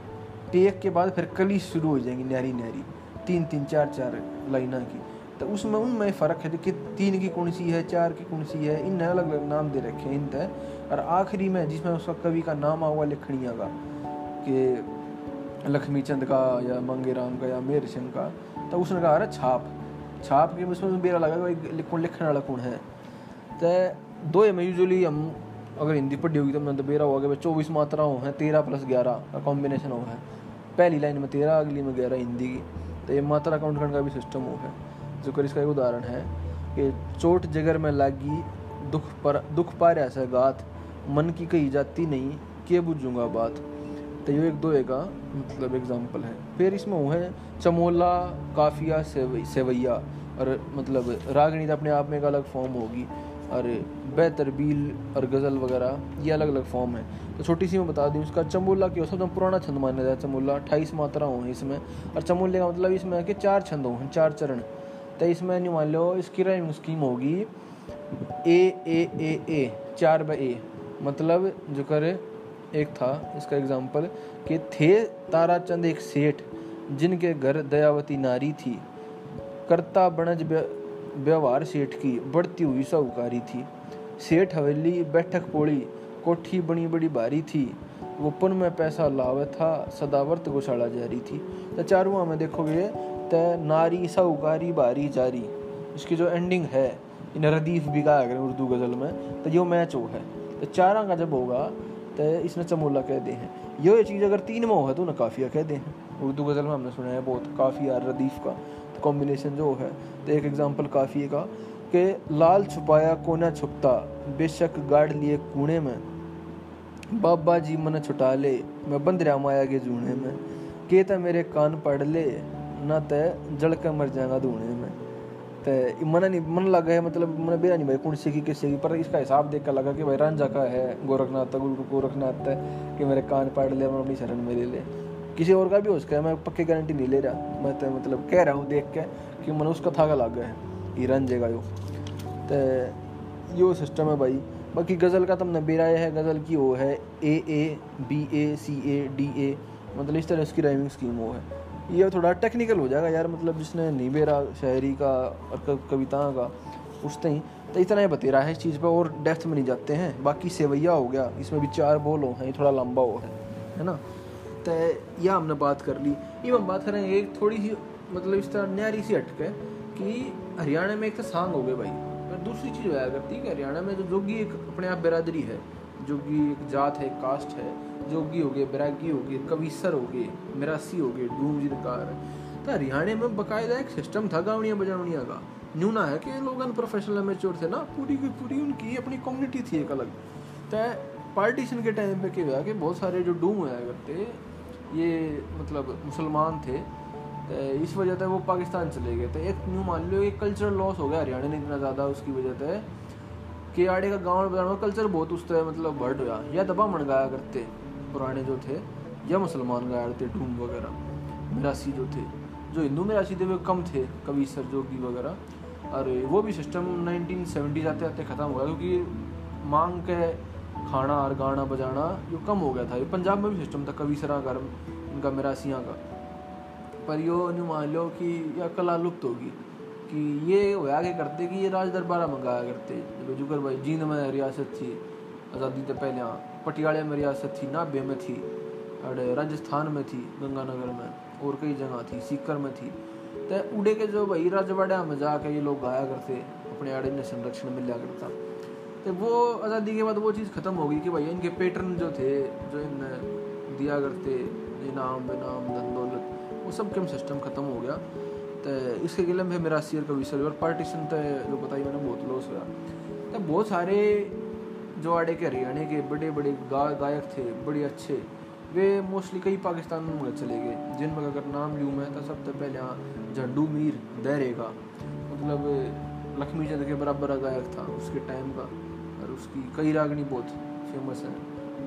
टेक के बाद फिर कली शुरू हो जाएँगी नहरी नहरी। तीन तीन, चार चार लाइना की। तो उसमें, उनमें फ़र्क है कि तीन की कौन सी है, चार की कौन सी है इन अलग अलग नाम दे रखे हैं इन तय और आखिरी में जिसमें उसका कवि का नाम हुआ लिखणिया का, कि लक्ष्मी चंद का या मंगे राम का या मेर सिंह का तो उसने कहा, अरे छाप। छाप के उसमें मेरा लगा कौन लिखने वाला कौन है? तो दो में यूजली हम अगर हिंदी पढ़ी होगी तो मैं तो बेरा होगा चौबीस मात्रा मात्राओं हैं, तेरह प्लस ग्यारह का कॉम्बिनेशन हो है। पहली लाइन में तेरह, अगली में ग्यारह हिंदी की। तो ये मात्रा काउंट करने का भी सिस्टम हो है। जो कर इसका एक उदाहरण है कि चोट जगर में लागी, दुख पर, दुख पार ऐसा गात मन की कही जाती नहीं के बुझूँगा बात? तो ये एक दो का मतलब एग्ज़ाम्पल है। फिर इसमें वो है, चमोला, काफिया सेवैया। और मतलब रागणी तो अपने आप में एक अलग फॉर्म होगी। और बेतरबील और गज़ल वगैरह, ये अलग अलग फॉर्म है। तो छोटी सी मैं बता दूँ, इसका चमोला की सबसे पुराना छंद माना जाए चमोला। अट्ठाईस मात्रा हो इसमें। और चमोले का मतलब इसमें है कि चार छंद हो, चार चरण। तो इसमें नहीं मान लो, इसकी राइमिंग स्कीम होगी ए ए ए ए चार ब ए मतलब जो करे एक था, इसका एग्ज़ाम्पल कि थे ताराचंद एक सेठ, जिनके घर दयावती नारी थी। करता बनज व्यवहार सेठ की बढ़ती हुई साहूकारी थी। सेठ हवेली, बैठक पोड़ी कोठी बड़ी बड़ी भारी थी। वो में पैसा लावे था, सदावर्त गौशाला जारी थी। तो चारों में देखोगे तो नारी साहूकारी बारी जारी। इसकी जो एंडिंग है, इन रदीफ भी कहा अगर उर्दू गज़ल में तो यो मैच वो है। तो चारा का जब होगा तो इसने चमोला कह दे हैं। यो ये चीज़ अगर तीन में हो है तो ना काफ़िया कह दे हैं। उर्दू गज़ल में हमने सुना है, बहुत काफ़ी यार रदीफ का। कॉम्बिनेशन जो है तो एक एग्ज़ाम्पल काफ़ी का, कि लाल छुपाया, कोना छुपता, बेशक गाड़ लिए कूड़े में। बाबा जी मन छुटा ले, मैं बंद रहा माया के जूने में। के तो मेरे कान पढ़ ले, ना तय जड़ के मर जाएगा धूने में। तो मन नहीं, मन लगा है मतलब मन बेरा नहीं भाई कौन सी की किसी की, पर इसका हिसाब देख कर लगा कि भाई रांझा का है, गोरखनाथ, गुरु गोरखनाथ है, कि मेरे कान पाड़ लिया मैं अपनी शरण मेरे लिए किसी और का भी हो सकता है, मैं पक्की गारंटी नहीं ले रहा। मैं तो मतलब कह रहा हूँ देख के कि मन उसका था लग है ये रंजे का यो। तो यो सिस्टम है भाई। बाकी गज़ल का तुमने बेराया है, गज़ल की वो है ए A B A C A D A मतलब इस तरह उसकी राइमिंग स्कीम वो है। ये थोड़ा टेक्निकल हो जाएगा यार मतलब जिसने नहीं बेरा शायरी का और कविता का, उस ही तो इतना ही बतेरा है इस चीज़ पर और डेप्थ में नहीं जाते हैं। बाकी सेवैया हो गया, इसमें भी चार बोल हो हैं थोड़ा लंबा हो है है ना? तो यह हमने बात कर ली। ये हम बात करेंगे एक थोड़ी सी मतलब इस तरह न्यारी सी हटके कि हरियाणा में एक तो सांग हो गए भाई। पर दूसरी चीज़ होया करती है कि हरियाणा में जो जोगी एक अपने आप बिरादरी है। जोगी एक जात है कास्ट है। जोगी हो गए, बैरागी हो गए, कविसर हो गए, मिरासी हो गए डूम जिनकार तो हरियाणा में बकायदा एक सिस्टम था गावड़िया बजावड़िया का। न्यूना है कि लोग प्रोफेशनल मेच्योर थे ना, पूरी की पूरी उनकी अपनी कम्युनिटी थी एक अलग। तो पार्टीशन के टाइम पे क्या हुआ कि बहुत सारे जो डूम हुआ करते ये मतलब मुसलमान थे तो इस वजह से वो पाकिस्तान चले गए। थे एक न्यू मान लो, एक कल्चरल लॉस हो गया हरियाणा ने इतना ज़्यादा, उसकी वजह से। कि आड़े का गाँव में कल्चर बहुत उस तरह मतलब बढ़ गया। या दबा मन गाया करते, पुराने जो थे, या मुसलमान गाया करते ढूम वगैरह, मिरासी जो थे। जो हिंदू मिरासी थे, वे कम थे, कवि सर जोगी वगैरह। और वो भी सिस्टम 1970 आते आते ख़त्म हो गया क्योंकि मांग के खाना और गाना बजाना जो कम हो गया था। ये पंजाब में भी सिस्टम था कवि सरा का इनका मिरासियाँ का। पर यो न्यू मान लो कि या कला लुप्त होगी। कि ये होया के करते कि ये राज दरबारा मंगाया करते। जब जुगर भाई, जींद में रियासत थी, आज़ादी से पहले पटियाले में रियासत थी, नाभे में थी और राजस्थान में थी, गंगानगर में, और कई जगह थी, सीकर में थी। तो उड़े के जो भाई, राजवाड़ा में जाके ये लोग गाया करते, अपने आड़े में संरक्षण मिल जाया करता। तो वो आज़ादी के बाद वो चीज़ ख़त्म हो गई कि भाई इनके पैटर्न जो थे, जो इन दिया करते इनाम बेनाम धन, दौलत, वो सब कम सिस्टम ख़त्म हो गया। तो इसके गिले में मेरा सीयर विषय और पार्टीशन तो जो बताई मैंने बहुत लॉस हुआ। तो बहुत सारे जो आड़े के हरियाणा के बड़े बड़े गा, गायक थे, बड़े अच्छे, वे मोस्टली कई पाकिस्तान में चले गए। जिन जिनमें अगर नाम लूँ मैं तो सबसे पहले झंडू मीर, दहरे का मतलब लक्ष्मी चंद के बराबर गायक था, उसके टाइम का। और उसकी कई रागनी बहुत फ़ेमस है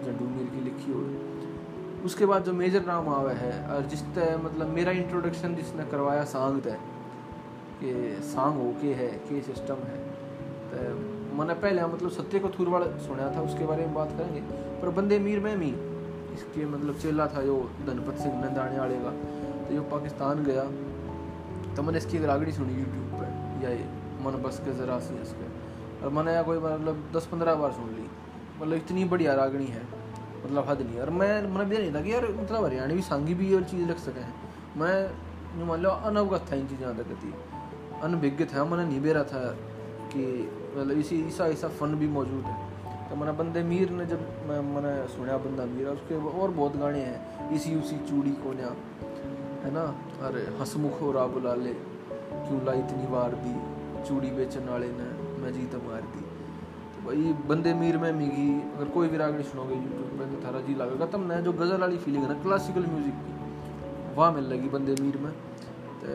झंडू मीर की लिखी हुई उसके बाद जो मेजर नाम आवा है, और जिस तय मतलब मेरा इंट्रोडक्शन जिसने करवाया सांग तय कि सांग हो, के है, के सिस्टम है तो मैंने पहले मतलब सत्य को थूरवाड़ सुना था, उसके बारे में बात करेंगे। पर बंदे मीर में मी इसके मतलब चेला था जो धनपत सिंह नंदाने वाले का तो जो पाकिस्तान गया। तो मैंने इसकी एक रागड़ी सुनी यूट्यूब पर या मन बस के ज़रा सी इसके। और मैंने कोई मतलब दस पंद्रह बार सुन ली। मतलब इतनी बढ़िया रागणी है मतलब हद नहीं और मैं मैंने भी नहीं था कि यार मतलब हरियाणवी सांगी भी ये चीज़ लिख सके। हैं मैं मान लो अनवगत था इन चीज़ों तक थी अनभिज्ञ था, मैंने नहीं बेरा था कि मतलब इसी ऐसा ऐसा फन भी मौजूद है। तो मैंने बंदे मीर ने जब मैं, मैंने सुना बंदा मीर, उसके और बहुत गाने हैं। इसी उसी चूड़ी को न्या है ना? अरे, हसमुख हो रा बुला ले क्यों लाई इतनी बार दी चूड़ी बेचन वाले ने? मैं जीत मार दी तो भाई, बंदे मीर में मिगी, अगर कोई भी रागनी सुनोगे यूट्यूब पर तो थारा जी लगेगा। तब मैं जो गज़ल वाली फीलिंग है ना क्लासिकल म्यूज़िक की, वहाँ मिल लगी बंदे मीर में। तो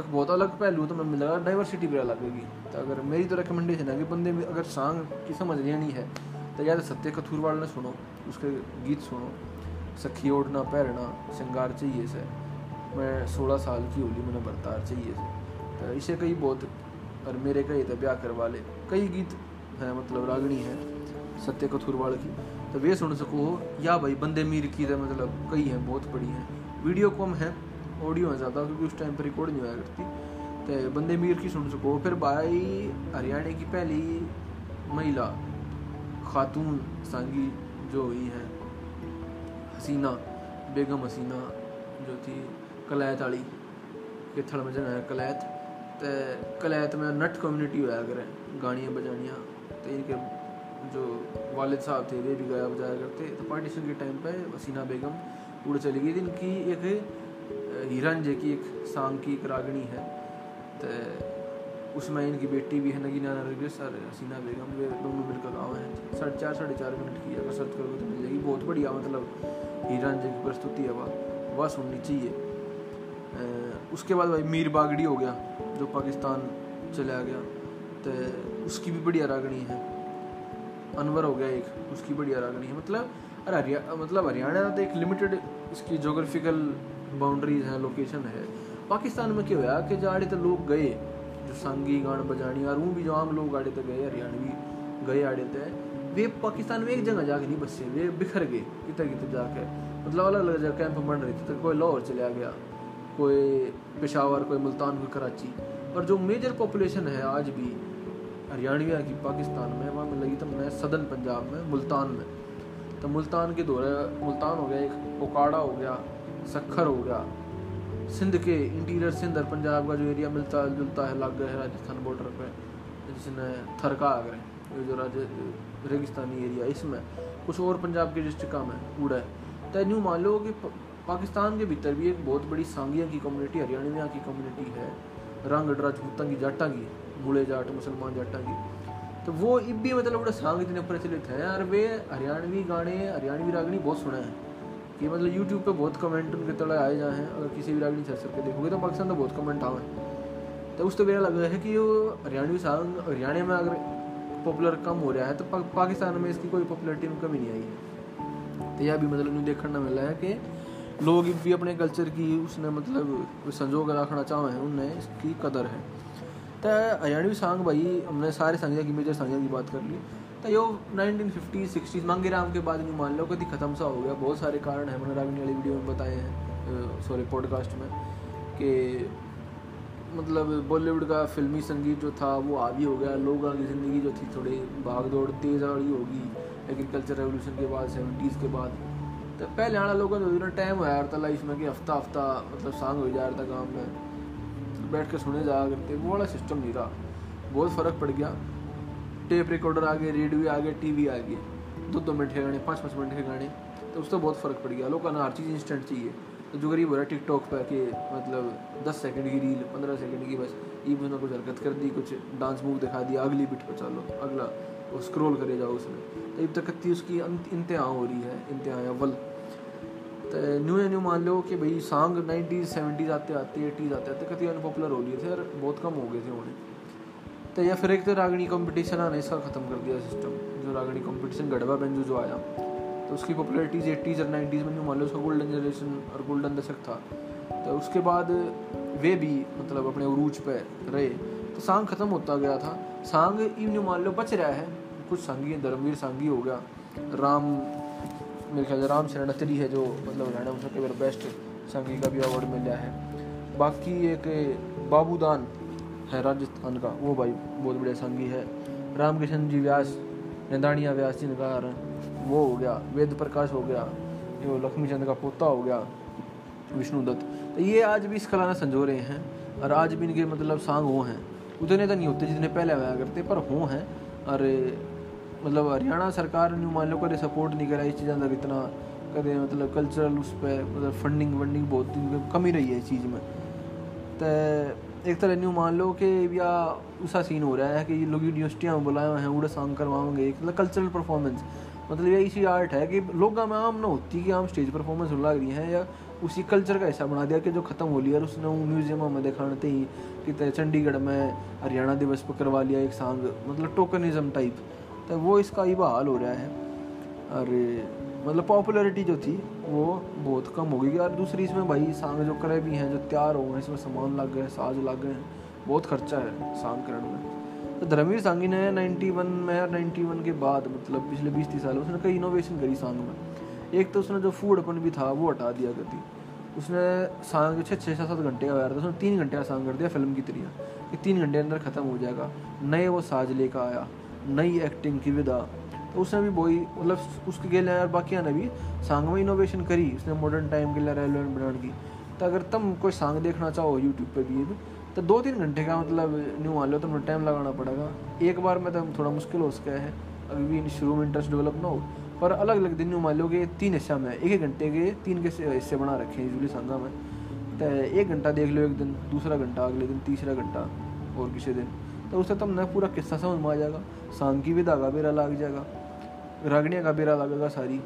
एक बहुत अलग पहलू तो मैं मिलेगा डाइवर्सिटी भी लगेगी। तो अगर मेरी तो रिकमेंडेशन है कि बंदे अगर सॉन्ग की समझ नहीं है तो या तो सत्य कथूरवाल ने सुनो, उसके गीत सुनो, सखी ओढ़ना पहरना श्रृंगार चाहिए से। मैं सोलह साल की होली, मैंने बरतार चाहिए से। तो इसे कई बहुत और मेरे कई तो ब्याह करवा ले। कई गीत हैं मतलब रागणी है, सत्य कथुरवाड़ की। तो वे सुन सको हो। या भाई, बंदे मीर की तो मतलब कई हैं, बहुत बड़ी हैं। वीडियो कम है, ऑडियो है ज़्यादा, क्योंकि उस टाइम पर रिकॉर्ड नहीं हुआ करती। तो बंदे मीर की सुन सको फिर भाई, हरियाणा की पहली महिला, खातून सांगी जो हुई है, हसीना, बेगम हसीना, जो थी कलैत वाली के थड़ में जना है कलैत। तो कलैत में, नट कम्युनिटी होया करें गाड़ियाँ बजानियाँ। तो इनके जो वालिद साहब थे वे भी गाया बजाया करते। तो पार्टीशन के टाइम पे वसीना बेगम उड़ चली गई थी। इनकी एक हीरन जे की एक सांग की एक रागणी है। तो उसमें इनकी बेटी भी है, नगीना नरगिस और हसीना बेगम, वे दोनों मिलकर गाँव हैं। साढ़े चार साढ़े चार मिनट की अगर सर्च करोगे तो मिल जाएगी। बहुत बढ़िया मतलब हीरन जे की प्रस्तुति है वह, सुननी चाहिए। उसके बाद भाई मीर बागड़ी हो गया, जो पाकिस्तान चला गया। तो उसकी भी बढ़िया रागनी है। अनवर हो गया एक, उसकी बढ़िया रागनी है। मतलब हरिया मतलब हरियाणा तो एक लिमिटेड इसकी जोग्राफिकल बाउंड्रीज हैं लोकेशन है। पाकिस्तान में क्या हुआ कि जो आड़े तो लोग गए, जो संगी, गान बजानी और वो भी जो आम लोग आड़े तो गए, हरियाणवी गए आड़े थे। वे पाकिस्तान में एक जगह जाके नहीं बसे, वे बिखर गए कितने कितने जाके। मतलब अलग अलग जगह कैंप बन रहे थे तो कोई लाहौर चला गया। कोई पेशावर, कोई मुल्तान, कोई कराची। और जो मेजर पॉपुलेशन है आज भी हरियाणविया की पाकिस्तान में, वहाँ में लगी तो मैं सदन पंजाब में, मुल्तान में। तो मुल्तान के दौरे, मुल्तान हो गया, एक ओकाड़ा हो गया, सखर हो गया। सिंध के इंटीरियर सिंध और पंजाब का जो एरिया मिलता, जुलता है, लग है राजस्थान बॉर्डर पे, जिसने थरका अगर ये जो राज, रेगिस्तानी एरिया इसमें कुछ और पंजाब के डिस्ट्रिक्ट में कूड़ा है तो यूँ मान लो कि पाकिस्तान के भीतर भी एक बहुत बड़ी सांगिया की कम्युनिटी हरियाणविया की कम्युनिटी है। रंग राजपूतों की जाटा की मुड़े जाट मुसलमान जाटा की। तो वो इब भी मतलब बड़ा सांग इतने प्रचलित है और वे हरियाणवी गाने हरियाणवी रागनी बहुत सुने हैं। कि मतलब यूट्यूब पे बहुत कमेंट उनके तले आए जाए हैं। अगर किसी भी रागनी सर्च करके देखोगे तो पाकिस्तान तो बहुत कमेंट आए तो उस तो मेरा लग रहा है कि वो हरियाणवी सॉन्ग हरियाणा में अगर पॉपुलर कम हो रहा है तो पा, पाकिस्तान में इसकी कोई पॉपुलरिटी में कमी नहीं आई है। तो यह भी मतलब देखने मिल रहा है कि लोग भी अपने कल्चर की उसने मतलब संजो कर रखना चाहे उनने इसकी कदर है। तो हरियाणवी सॉन्ग भाई, हमने सारे संजय की मेजर संजय की बात कर ली। तो यो नाइनटीन फिफ्टी सिक्सटीज मांगे राम के बाद मान लो, कभी ख़त्म सा हो गया। बहुत सारे कारण है मैंने रागनी वाली वीडियो में बताए हैं सॉरी पॉडकास्ट में, कि मतलब बॉलीवुड का फिल्मी संगीत जो था, वो हावी हो गया। लोगों की ज़िंदगी जो थी, थोड़ी भाग दौड़ तेज़ वाली होगी। एग्रीकल्चर रेवोल्यूशन के बाद सेवेंटीज़ के बाद। तो पहले आना लोगों का टाइम हो यार था लाइफ में कि हफ़्ता हफ़्ता मतलब सांग हो जा रहा था काम में। तो बैठ के सुने जा करते वो वाला सिस्टम नहीं रहा बहुत फ़र्क पड़ गया। टेप रिकॉर्डर आ गए रेडियो आ गए टी वी आ गए। दो दो मिनट के गाने, पाँच पाँच मिनट के गाने तो उससे बहुत फ़र्क पड़ गया। लोगों ना हर चीज़ इंस्टेंट चाहिए। तो जो गरीब हो रहा है टिकटॉक पर कि मतलब दस सेकंड की रील पंद्रह सेकंड की, बस ई उसने कुछ हरकत कर दी, कुछ डांस मूव दिखा दिया, अगली बिट पर चलो, अगला, वो स्क्रोल करे जाओ उसमें। तो अब तक उसकी इंतहा हो रही है, इंतहा अव्वल तो न्यू न्यू मान लो कि भाई सॉन्ग नाइन्टीज़ सेवेंटीज़ आते आते, एटीज़ आते आते कति अनपॉपुलर हो रही थे और बहुत कम हो गए थे उन्हें। तो या फिर एक तो रागणी कंपटीशन आने इसका ख़त्म कर दिया सिस्टम जो रागणी कंपटीशन गढ़वा बेंजू जो आया। तो उसकी पॉपुलरिटीज़ एटीज़ और नाइन्टीज़ में मान लो उसका गोल्डन जनरेशन और गोल्डन दशक था। तो उसके बाद वे भी मतलब अपने उरूज पे रहे। तो सांग ख़त्म होता गया था। सांग यूँ मान लो बच रहा है। कुछ संगी धर्मवीर सांगी हो गया। राम, मेरे ख्याल राम शरण अतरी है जो मतलब हरियाणा में सबके बेस्ट संगी का भी अवार्ड मिला है। बाकी एक बाबूदान है राजस्थान का, वो भाई बहुत बढ़िया संगी है। रामकृष्ण जी व्यास, निंदानिया व्यास जी नगार वो हो गया। वेद प्रकाश हो गया, जो लक्ष्मी चंद का पोता हो गया, विष्णु दत्त। तो ये आज भी इस कला में संजो रहे हैं, और आज भी इनके मतलब सांग वो हैं। उतने तो नहीं होते जितने पहले आया करते, पर हो हैं। और मतलब हरियाणा सरकार ने मान लो कदे सपोर्ट नहीं करा इस चीज़ों तक इतना कदे मतलब कल्चरल उस पर मतलब फंडिंग वंडिंग बहुत कमी रही है इस चीज़ में तो एक तरह न्यू मान लो कि या उसका सीन हो रहा है कि लोग यूनिवर्सिटियाँ में बुलाए हुए हैं उड़े सॉन्ग करवाओगे एक मतलब कल्चरल परफॉर्मेंस मतलब ये इसी आर्ट है कि लोग में आम ना होती कि आम स्टेज परफॉर्मेंस लग रही हैं या उसी कल्चर का हिस्सा बना दिया कि जो ख़त्म हो लिया और उसने म्यूज़ियम में दिखाते ही कि चंडीगढ़ में हरियाणा दिवस पर करवा लिया एक सॉन्ग मतलब टोकनिज़म टाइप तो वो इसका ही बहाल हो रहा है। और मतलब पॉपुलैरिटी जो थी, वो बहुत कम हो गई। और दूसरी इसमें भाई सांग जो करे भी हैं, जो तैयार हो गए, इसमें सामान लग गए, साज लग गए, बहुत खर्चा है सांग करने में। तो धर्मवीर सांगी ने 91 में और 91 के बाद मतलब पिछले बीस तीस साल में उसने कई इनोवेशन करी सांग में। एक तो उसने जो फ़ूड अपन भी था, वो हटा दिया करती। उसने सांग जो छः छः, सात सात घंटे का था। उसने तीन घंटे का सांग कर दिया फ़िल्म की तरह कि तीन घंटे अंदर ख़त्म हो जाएगा। नए वो साज लेकर आया। नई एक्टिंग की विदा। तो उसने भी वही मतलब उसके गेले और बाकी ने भी सांग में इनोवेशन करी। उसने मॉडर्न टाइम के लिए रेलिवेंट बनाने की। तो अगर तुम कोई सांग देखना चाहो यूट्यूब पर भी तो दो तीन घंटे का मतलब न्यू मान लो तुम्हें टाइम लगाना पड़ेगा। एक बार में तो थोड़ा मुश्किल हो सका है। अभी भी शुरू में इंटरेस्ट डेवलप ना हो। पर अलग अलग दिन न्यू मान लो कि तीन हिस्सा में। एक एक घंटे के तीन के हिस्से बना रखे हैं यूजली सांगा में। तो एक घंटा देख लो एक दिन, दूसरा घंटा, अगले दिन तीसरा घंटा, और किसी दिन। तो उससे तुम न पूरा किस्सा समझ में आ जाएगा। सांग की भी धागा बेरा लग जाएगा, रागड़ियाँ का बेरा लगेगा सारी।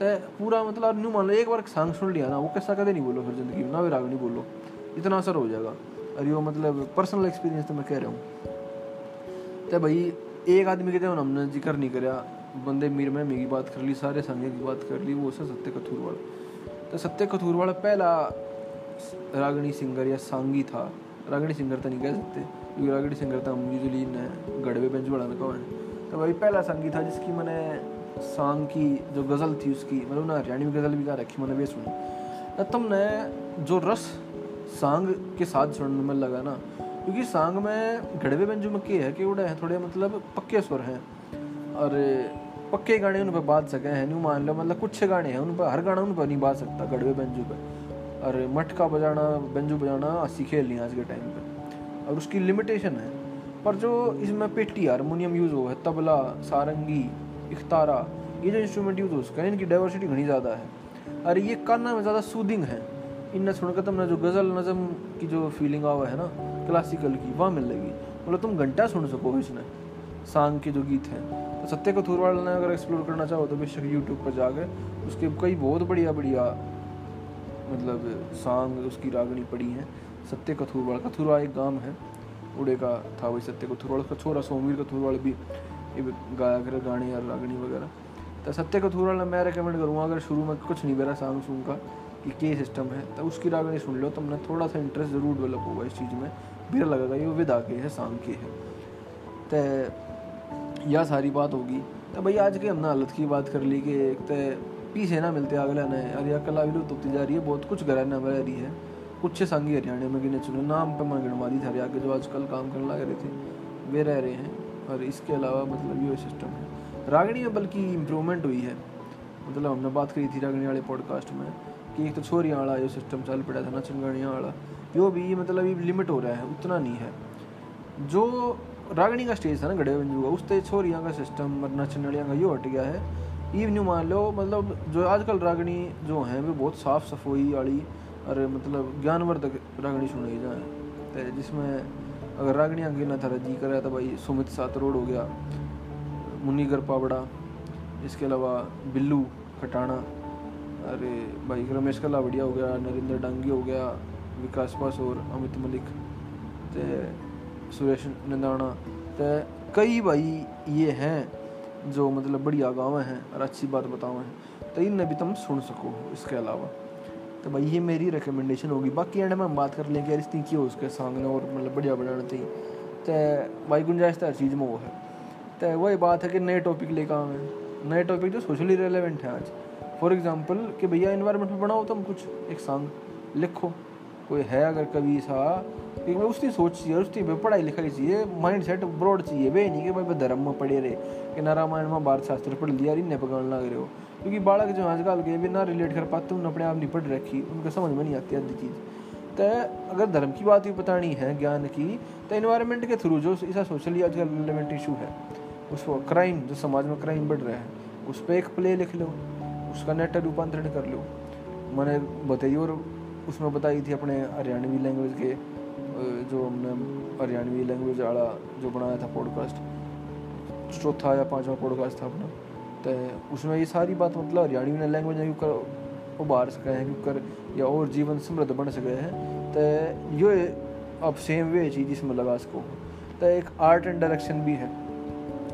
तो पूरा मतलब न्यू मान लो, एक बार सांग सुन लिया ना, वो किस्सा कदे नहीं बोलो फिर ज़िंदगी में, ना भी रागनी बोलो। इतना असर हो जाएगा। और वो मतलब पर्सनल एक्सपीरियंस तो मैं कह रहा हूँ। तो भाई, एक आदमी के तो हमने ज़िक्र नहीं कराया बंदे मीर में मेरी बात कर ली, सारे संगे की बात कर ली, वो से सत्य कथूर वाला। तो सत्य कथूर वाला पहला रागणी सिंगर या सांगी था। रागणी सिंगर तो नहीं कह सकते। क्योंकि रागणी सिंगर हम यूजली गड़वे बेंच बड़ा कहा है तो भाई पहला संगी था जिसकी मैंने सांग की जो गज़ल थी उसकी मतलब ना में गज़ल भी गा रखी मैंने वे सुनी तो तुमने जो रस सांग के साथ सुनने में लगा ना, क्योंकि सांग में घड़वे बेंजू में के है कि उड़े हैं, थोड़े मतलब पक्के सुर हैं, और पक्के गाने उन पर बाज सके हैं, न्यू मान लो मतलब कुछ गाने हैं उन पर हर गाना उन पर नहीं बाज सकता गढ़वे बेंजू पर और मटका बजाना, बेंजू बजाना सीखे लिया आज के टाइम पे। और उसकी लिमिटेशन है। पर जो इसमें पेटी हारमोनियम यूज़ हो है, तबला, सारंगी, इख्तारा, ये जो इंस्ट्रूमेंट यूज़ हो है इनकी डाइवर्सिटी घनी ज़्यादा है। और ये काना में ज़्यादा सूदिंग है। इन सुनकर तुमने जो गज़ल नज़म की जो फीलिंग आवा है ना क्लासिकल की, वहाँ मिल लेगी। मतलब तुम घंटा सुन सको इसमें सांग के जो गीत हैं। तो सत्य कथूरवाल ने अगर एक्सप्लोर करना चाहो तो बेशक यूट्यूब पर जाकर उसके कई बहुत बढ़िया बढ़िया मतलब सांग उसकी रागनी पड़ी हैं। सत्य कथूरवाल कथूरवा एक गाँव है, उड़े का था वही सत्य कथूरवाड़ का छोरा सोमवीर कथूरवाड़ भी गाया करे, गाने और रागनी वगैरह। तो सत्य कथूरवाड़ मैं रिकमेंड करूँगा, अगर शुरू में कुछ नहीं मेरा सॉन्ग सुन का कि के सिस्टम है तो उसकी रागनी सुन लो तो हमने थोड़ा सा इंटरेस्ट ज़रूर डेवलप होगा इस चीज़ में। बिर लगेगा ये विदा के है सॉन्ग के है। तो यह सारी बात होगी। तो भाई आज के हमने हालत की बात कर ली कि एक तो पीछे ना मिलते अगले ने अरे कला भी होती जा रही है, बहुत कुछ घर न रही है। कुछ सांगी हरियाणा में गिने चुने, नाम पे मैं गिनवा दी था आगे जो आजकल काम करने लग रहे थे, वे रह रहे हैं। और इसके अलावा मतलब ये सिस्टम है। रागणी में बल्कि इम्प्रूवमेंट हुई है। मतलब हमने बात करी थी रागणी वाले पॉडकास्ट में कि एक तो छोरियाँ वाला जो सिस्टम चल पड़ा था नचन गाड़ियाँ वाला जो भी मतलब ये लिमिट हो रहा है, उतना नहीं है। जो रागणी का स्टेज था ना गड़े बंजू का उससे छोरियाँ का सिस्टम और नचन वालियाँ का यो हट गया है। इवन्यू मान लो मतलब जो आजकल रागणी जो हैं, वो बहुत साफ़ सफ़ाई वाली और मतलब ज्ञानवर्धक रागनी सुनाई जाए जिसमें अगर रागनियाँ गिना था जी करे तो भाई सुमित सात रोड हो गया, मुनीगर पावड़ा, इसके अलावा बिल्लू खटाना अरे भाई रमेश कलावड़िया हो गया, नरेंद्र डांगी हो गया, विकास पास और अमित मलिक, ते सुरेश नंदाना तो कई भाई ये हैं जो मतलब बढ़िया गाँव हैं, और अच्छी बात बताओ हैं तो इनने भी तुम सुन सको इसके अलावा। तो भाई ये मेरी रिकमेंडेशन होगी। बाकी एंड में हम बात कर लें कि यार इतनी क्यों उसके सॉन्ग ने और मतलब बढ़िया बनाना चाहिए तो भाई गुंजाइश तो हर चीज़ में वो है। तो वही बात है कि नए टॉपिक लेकर आए नए टॉपिक जो सोशली रेलिवेंट है आज। फॉर एग्ज़ाम्पल कि भैया इन्वायरमेंट में बनाओ तुम कुछ एक सॉन्ग लिखो। कोई है अगर कभी सा, कि भाई उसकी सोच चाहिए, उसकी पढ़ाई लिखाई चाहिए माइंड सेट ब्रॉड चाहिए। वे नहीं कि भाई धर्म में पढ़े रहे। कि ना रामायण में भारत शास्त्र पढ़ लिया इन्हें पकड़ने लग रहे हो। क्योंकि बालक जो आजकल के भी ना रिलेट कर पाते उन्हें अपने आप नहीं पढ़ रखी, उनको समझ में नहीं आती आधी चीज़। तो अगर धर्म की बात भी बतानी है, ज्ञान की तो इन्वायरमेंट के थ्रू जो ऐसा सोशली आजकल रिलेवेंट इशू है, उसको क्राइम जो समाज में क्राइम बढ़ रहा है, उस पर एक प्ले लिख लो, उसका नेट रूपांतरण कर लो। मैंने बताई और उसमें बताई थी अपने हरियाणवी लैंग्वेज के जो हमने हरियाणवी लैंग्वेज वाला जो बनाया था पॉडकास्ट चौथा या पांचवा पॉडकास्ट था अपना। तो उसमें ये सारी बात मतलब हरियाणवी ने लैंग्वेज क्यों कर उभार सके हैं, क्यों कर या और जीवन समृद्ध बन सके हैं तो ये अब सेम वे चीज़ इसमें लगा सको तो एक आर्ट एंड डायरेक्शन भी है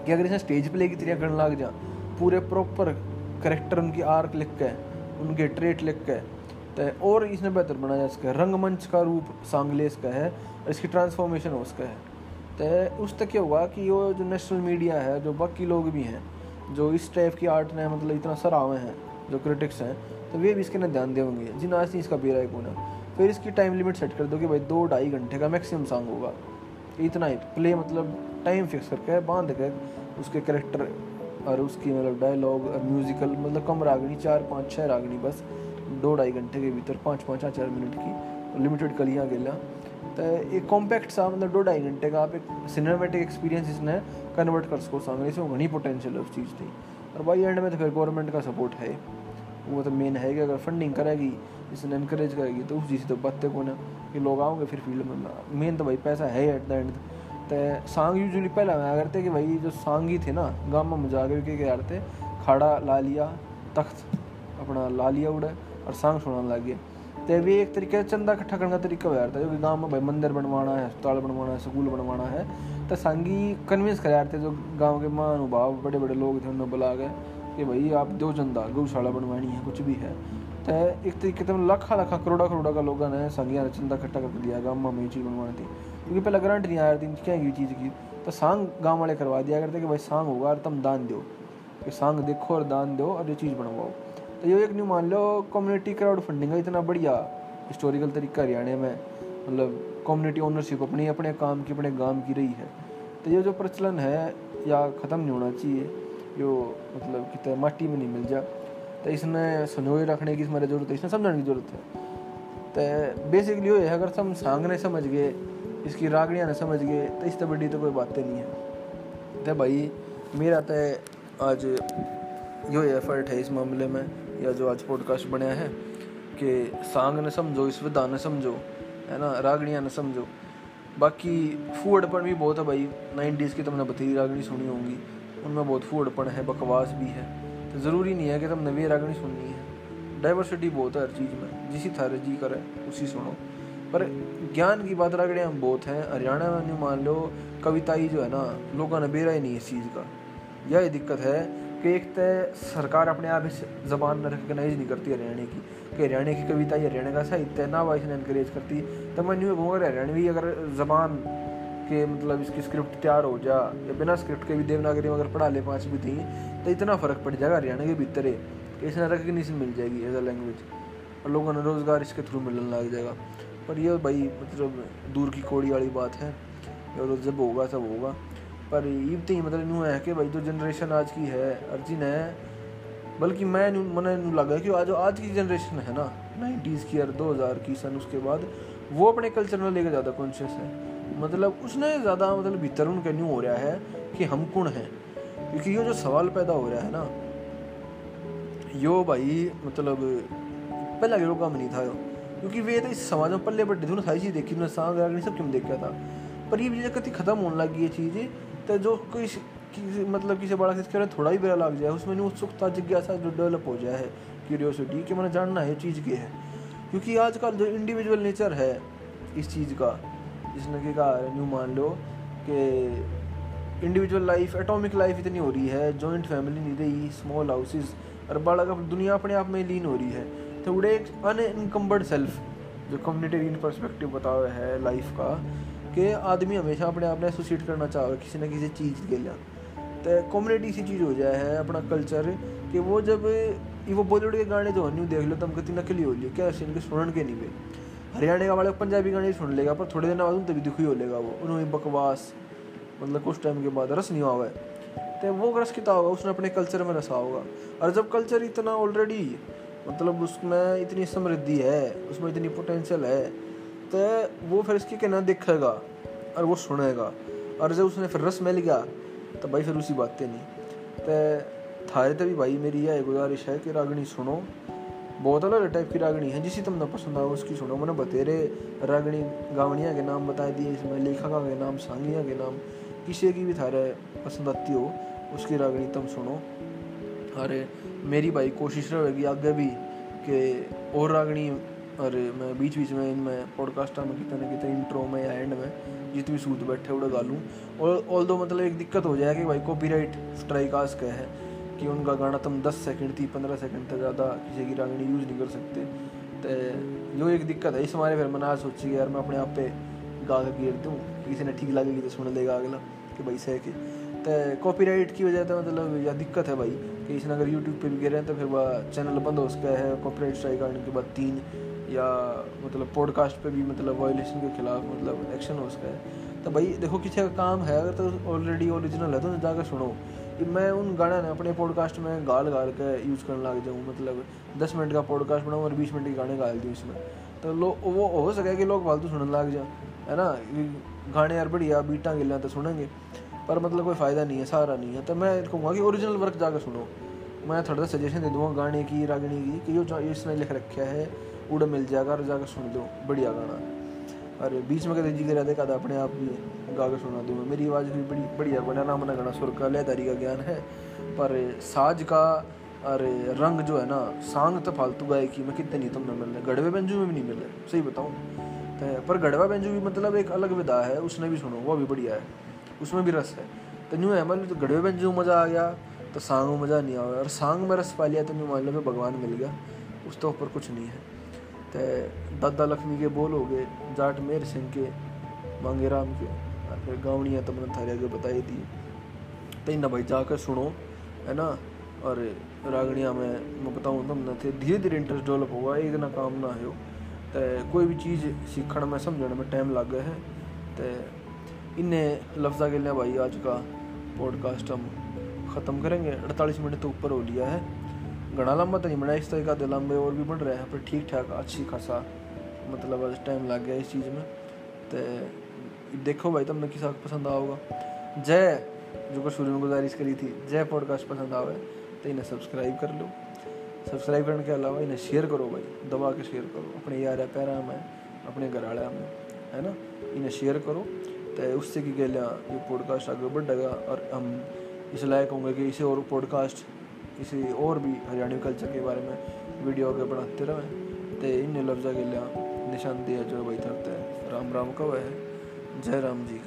कि अगर इसे स्टेज प्ले की तरह करने लग जा पूरे प्रॉपर करेक्टर उनकी आर्क लिख के, उनके ट्रेट लिख के तो और इसने बेहतर बनाया इसका। रंगमंच का रूप सांगले इसका है और इसकी ट्रांसफॉर्मेशन हो उसका है। तो उस तक क्या हुआ कि वो जो नेशनल मीडिया है, जो बाकी लोग भी हैं जो इस टाइप की आर्ट ने मतलब इतना सराहे हैं, जो क्रिटिक्स हैं तो वे भी इसके ना ध्यान देंगे। जिन आज नहीं इसका बेरा है फिर इसकी टाइम लिमिट सेट कर दो कि भाई, दो ढाई घंटे का मैक्सिमम सॉन्ग होगा। इतना ही प्ले मतलब टाइम फिक्स करके बाँध के उसके करेक्टर और उसकी मतलब डायलॉग और म्यूजिकल मतलब कम रागनी, चार, पाँच छः रागनी, बस दो ढाई घंटे के भीतर पाँच पाँच, चार मिनट की लिमिटेड कलियाँ गेला तो एक कॉम्पैक्ट सा मतलब दो ढाई घंटे का आप एक सिनेमेटिक एक्सपीरियंस इसने कन्वर्ट कर सको सांग इसमें घनी पोटेंशियल है उस चीज़ की। और भाई एंड में तो फिर गवर्नमेंट का सपोर्ट है। वो तो मेन है कि अगर फंडिंग करेगी, इसने इनक्रेज करेगी तो उस चीज़ तो बातें को ना कि लोग आओगे फिर फ़ील्ड में। मेन तो भाई पैसा है एट द एंड तो सांग यूजली पहले आया करते कि भाई जो सांगी थे ना गाँव में जाकर के क्या करते खाड़ा ला लिया तख्त, अपना ला लिया उड़े और सांग सुनाने लग। गए तो भी एक तरीके से चंदा इकट्ठा करने का तरीका हो जाता है। जो कि गाँव में भाई मंदिर बनवाना है, अस्पताल बनवाना है, स्कूल बनवाना है तो सांगी कन्विंस कर थे जो गाँव के महानुभाव बड़े बड़े लोग थे, उन्हें बुला गए कि भाई आप दो चंदा, गौशाला बनवानी है, कुछ भी है। तो एक तरीके से लाखा लाखा करोड़ा करोड़ा का लोगों ने संगिया चंदा इकट्ठा कर दिया, गाँव में ये चीज़ बनवानी थी। क्योंकि पहले ग्रंट नहीं आया थी क्या ये चीज़ की? तो सांग गाँव वाले करवा दिया करते कि भाई सांग होगा और तुम दान दो। कि सांग देखो और दान दो और ये चीज़ बनवाओ। तो ये एक न्यू मान लो कम्युनिटी क्राउड फंडिंग का इतना बढ़िया हिस्टोरिकल तरीका हरियाणा में मतलब कम्युनिटी ओनरशिप अपनी, अपने काम की, अपने गाँव की रही है। तो ये जो प्रचलन है, या ख़त्म नहीं होना चाहिए जो मतलब कितने माटी में नहीं मिल जा। तो इसने संजोए रखने की इसमें ज़रूरत है, इसने समझने की ज़रूरत है। तो बेसिकली ये है, अगर हम सांग ने समझ गए, इसकी रागड़ियाँ ने समझ गए तो इस बड़ी तो कोई बातें नहीं है। तो भाई, मेरा तो आज यो एफर्ट है इस मामले में। या जो आज पॉडकास्ट बनाया है, कि सांग ने समझो, इस विधा ने समझो, है ना, रागड़ियाँ ने समझो। बाकी फूडपन भी बहुत है भाई। नाइन्टीज़ की तुमने बथेरी रागड़ी सुनी होंगी। उनमें बहुत फूडपन है, बकवास भी है। तो ज़रूरी नहीं है कि तुमने भी रागड़ी सुननी है। डाइवर्सिटी बहुत है हर चीज़ में। जिसी थारे जी करे, उसी सुनो। पर ज्ञान की बात रागड़ियाँ बहुत हैं। हरियाणा में मान लो, कविताई जो है ना, लोगों ने बेरा ही नहीं इस चीज़ का। यह दिक्कत है कि एक तो सरकार अपने आप इस जबान में रिकगनाइज नहीं करती हरियाणा की, कि हरियाणा की कविता या हरियाणा का साहित्य ना वाइस इसने इनक्रेज करती। तो मैं न्यू अगर हरियाणवी अगर जबान के मतलब इसकी स्क्रिप्ट तैयार हो जा, या बिना स्क्रिप्ट के भी देवनागरी में अगर पढ़ा ले पाँच भी थी तो इतना फ़र्क पड़ जाएगा हरियाणा के भीतर, कि इसने रिकग्निशन मिल जाएगी एज अ लैंग्वेज और लोगों ने रोज़गार इसके थ्रू मिलने लग जाएगा। पर ये भाई मतलब दूर की कोड़ी वाली बात है, और जब होगा सब होगा। पर ये तो मतलब यूँ है कि भाई जो जनरेशन आज की है, अर्जिन है, बल्कि मैं मैंने लगा कि आज आज की जनरेशन है ना नाइन्टीज़ की और दो हज़ार की सन, उसके बाद वो अपने कल्चर में लेकर ज़्यादा कॉन्शियस है। मतलब उसने ज़्यादा मतलब भीतर उनका न्यू हो रहा है कि हम कौन हैं? क्योंकि ये जो सवाल पैदा हो रहा है ना, यो भाई मतलब पहला के काम नहीं था यो। क्योंकि वे तो इस समाज में पल्ले बड़े थे उन्होंने सारी चीज़ देखी, उन्होंने सांग नहीं सब क्यों देखा था? पर ये चीज़ें कति ख़त्म होने लगी, ये चीज़ तो जो कोई किसी मतलब किसी बड़ा किसी थोड़ा ही बेरा लग जाए। उसमें उत्सुकता जिज्ञासा जो डेवलप हो जाए है क्यूरियोसिटी कि मैंने जानना है चीज़ की है। क्योंकि आजकल जो इंडिविजुअल नेचर है, इस चीज़ का, जिसने कि कहा न्यू मान लो, कि इंडिविजुअल लाइफ एटॉमिक लाइफ इतनी हो रही है जॉइंट फैमिली नहीं रही स्मॉल हाउसेस और बड़ा दुनिया अपने आप में लीन हो रही है। तो उड़े एक अनइनकम्बर्ड सेल्फ जो कम्युनिटेरियन परस्पेक्टिव बता हुआ है लाइफ का कि आदमी हमेशा अपने आप ने एसोसिएट करना चाह किसी न किसी चीज़ के लिए। तो कम्युनिटी सी चीज़ हो जाए, है अपना कल्चर कि वो जब वो बॉलीवुड के गाने जो न्यू देख लो तुम कितनी नकली हो लिया क्या इनके सुनन के नहीं पे हरियाणा का वाले पंजाबी गाने सुन लेगा, पर थोड़े दिन बाद उन तभी दुखी हो लेगा वो। उन्होंने बकवास मतलब कुछ टाइम के बाद रस नहीं हुआ है तो वो रस कितना होगा? उसने अपने कल्चर में रसा होगा। और जब कल्चर इतना ऑलरेडी मतलब उसमें इतनी समृद्धि है, उसमें इतनी पोटेंशियल है तो वो फिर इसकी कहना देखेगा और वो सुनेगा। और जब उसने फिर रस मिल गया तो भाई फिर उसी बातें नहीं। तो थारे तो भी भाई मेरी यह गुजारिश है कि रागनी सुनो। बहुत अलग टाइप की रागनी है, जिसी तुमने पसंद आओ उसकी सुनो। मैंने बतेरे रागनी गावणिया के नाम बता दिए, इसमें लेखका के नाम, सांगिया के नाम। किसी की भी थारे पसंद आती हो, उसकी रागनी तुम सुनो। अरे मेरी भाई कोशिश रहेगी आगे भी कि और रागनी और मैं बीच बीच में इनमें पॉडकास्ट में कितने ना कितने इंट्रो में या एंड में, जितनी सूद बैठे उड़ा गालूँ और ऑल दो मतलब एक दिक्कत हो जाए कि भाई कॉपीराइट स्ट्राइक आज का है, कि उनका गाना तुम दस सेकंड थी पंद्रह सेकंड तक ज़्यादा किसी की रागनी यूज़ नहीं कर सकते। तो यो एक दिक्कत है। इस हमारे फिर मैंने आज सोची यार मैं अपने आप पे गा के गिर दूँ किसी ने ठीक लगेगी तो सुन लेगा अगला, कि भाई सह के। तो कॉपीराइट की वजह से मतलब या दिक्कत है भाई, कि इसने अगर यूट्यूब पे भी गिर रहे हैं तो फिर वह चैनल बंद हो सका है कॉपीराइट स्ट्राइक आने के बाद तीन या मतलब पॉडकास्ट पे भी मतलब वायलेशन के खिलाफ मतलब एक्शन हो सका। है तो भाई, देखो किसी का काम है, अगर तो ऑलरेडी ओरिजिनल है तो जाकर सुनो कि मैं उन गाना ने अपने पॉडकास्ट में गाल गाल के यूज़ करने लग जाऊँ। मतलब दस मिनट का पॉडकास्ट बनाऊँ और बीस मिनट के गाने गाल दूँ इसमें तो लोग वो हो सके कि लोग फालतू सुनने लग जाए, है ना? गाने यार बढ़िया बीटा गिल तो सुनेंगे, पर मतलब कोई फ़ायदा नहीं है, सहारा नहीं है। तो मैं कहूँगा कि ओरिजिनल वर्क जाकर सुनो। मैं थोड़ा सा सजेशन दे दूँगा गाने की, रागनी की, कि जो इसने लिख रखा है उड़ मिल जाएगा और जाकर सुन दो, बढ़िया गाना अरे बीच में कदे जी करा देखा था अपने आप भी गा के सुना दूँ। मेरी आवाज़ भी बड़ी बढ़िया बना ना गाना सुर का लहदारी का ज्ञान है। पर साज का अरे रंग जो है ना, सांग तो फालतू गायकी में कितने नहीं तुमने मिल रहे गढ़वे बेंजू में भी नहीं मिल, सही बताऊँ तो। पर गढ़वा बेंजू भी मतलब एक अलग विधा है, उसने भी सुनो, वो भी बढ़िया है, उसमें भी रस है। तो न्यू है मतलब तो गढ़वे बेंजू मज़ा आ गया तो सांग में मज़ा नहीं आया। और सांग में रस पा लिया तो न्यू मान लो भगवान मिल गया, उस तो ऊपर कुछ नहीं है। तो दादा लक्ष्मी के बोल हो गए, जाट मेर सिंह के, मांगे राम के। फिर गावड़ियाँ तो मैंने थारे आगे बताई दी तो इन भाई जाकर सुनो, है ना? और रागड़िया में, मैं बताऊँ तुमने, थे धीरे धीरे इंटरेस्ट डेवलप होगा, एक ना काम ना हो तो कोई भी चीज़ सीखने में समझने में टाइम लग गया है। तो इन्हें लफ्ज़ा के लिए भाई आज का पॉडकास्ट हम ख़त्म करेंगे। अड़तालीस मिनट तो ऊपर हो लिया है। घना लंबा तो नहीं बना इस तरह का लंबे और भी बढ़ रहे हैं, पर ठीक ठाक अच्छी खासा मतलब टाइम लग गया इस चीज़ में। तो देखो भाई, तुमने किसा पसंद आओगा जय, जो को शुरू में गुजारिश करी थी, जय पॉडकास्ट पसंद आवे तो इन्हें सब्सक्राइब कर लो। सब्सक्राइब करने के अलावा इन्हें शेयर करो भाई, दबा के शेयर करो। अपने यार पैरा में, अपने घर वाले में, है ना? इन्हें शेयर करो। तो उससे की गलिया ये पॉडकास्ट आगे बढ़ेगा और हम इस लायक होंगे कि इसे और पॉडकास्ट किसी और भी हरियाणवी कल्चर के बारे में वीडियो आगे बनाते रहें तो इन लफ्ज़ा के लिए निशानदेह जो भाई धरते हैं। राम राम कब है। जय राम जी।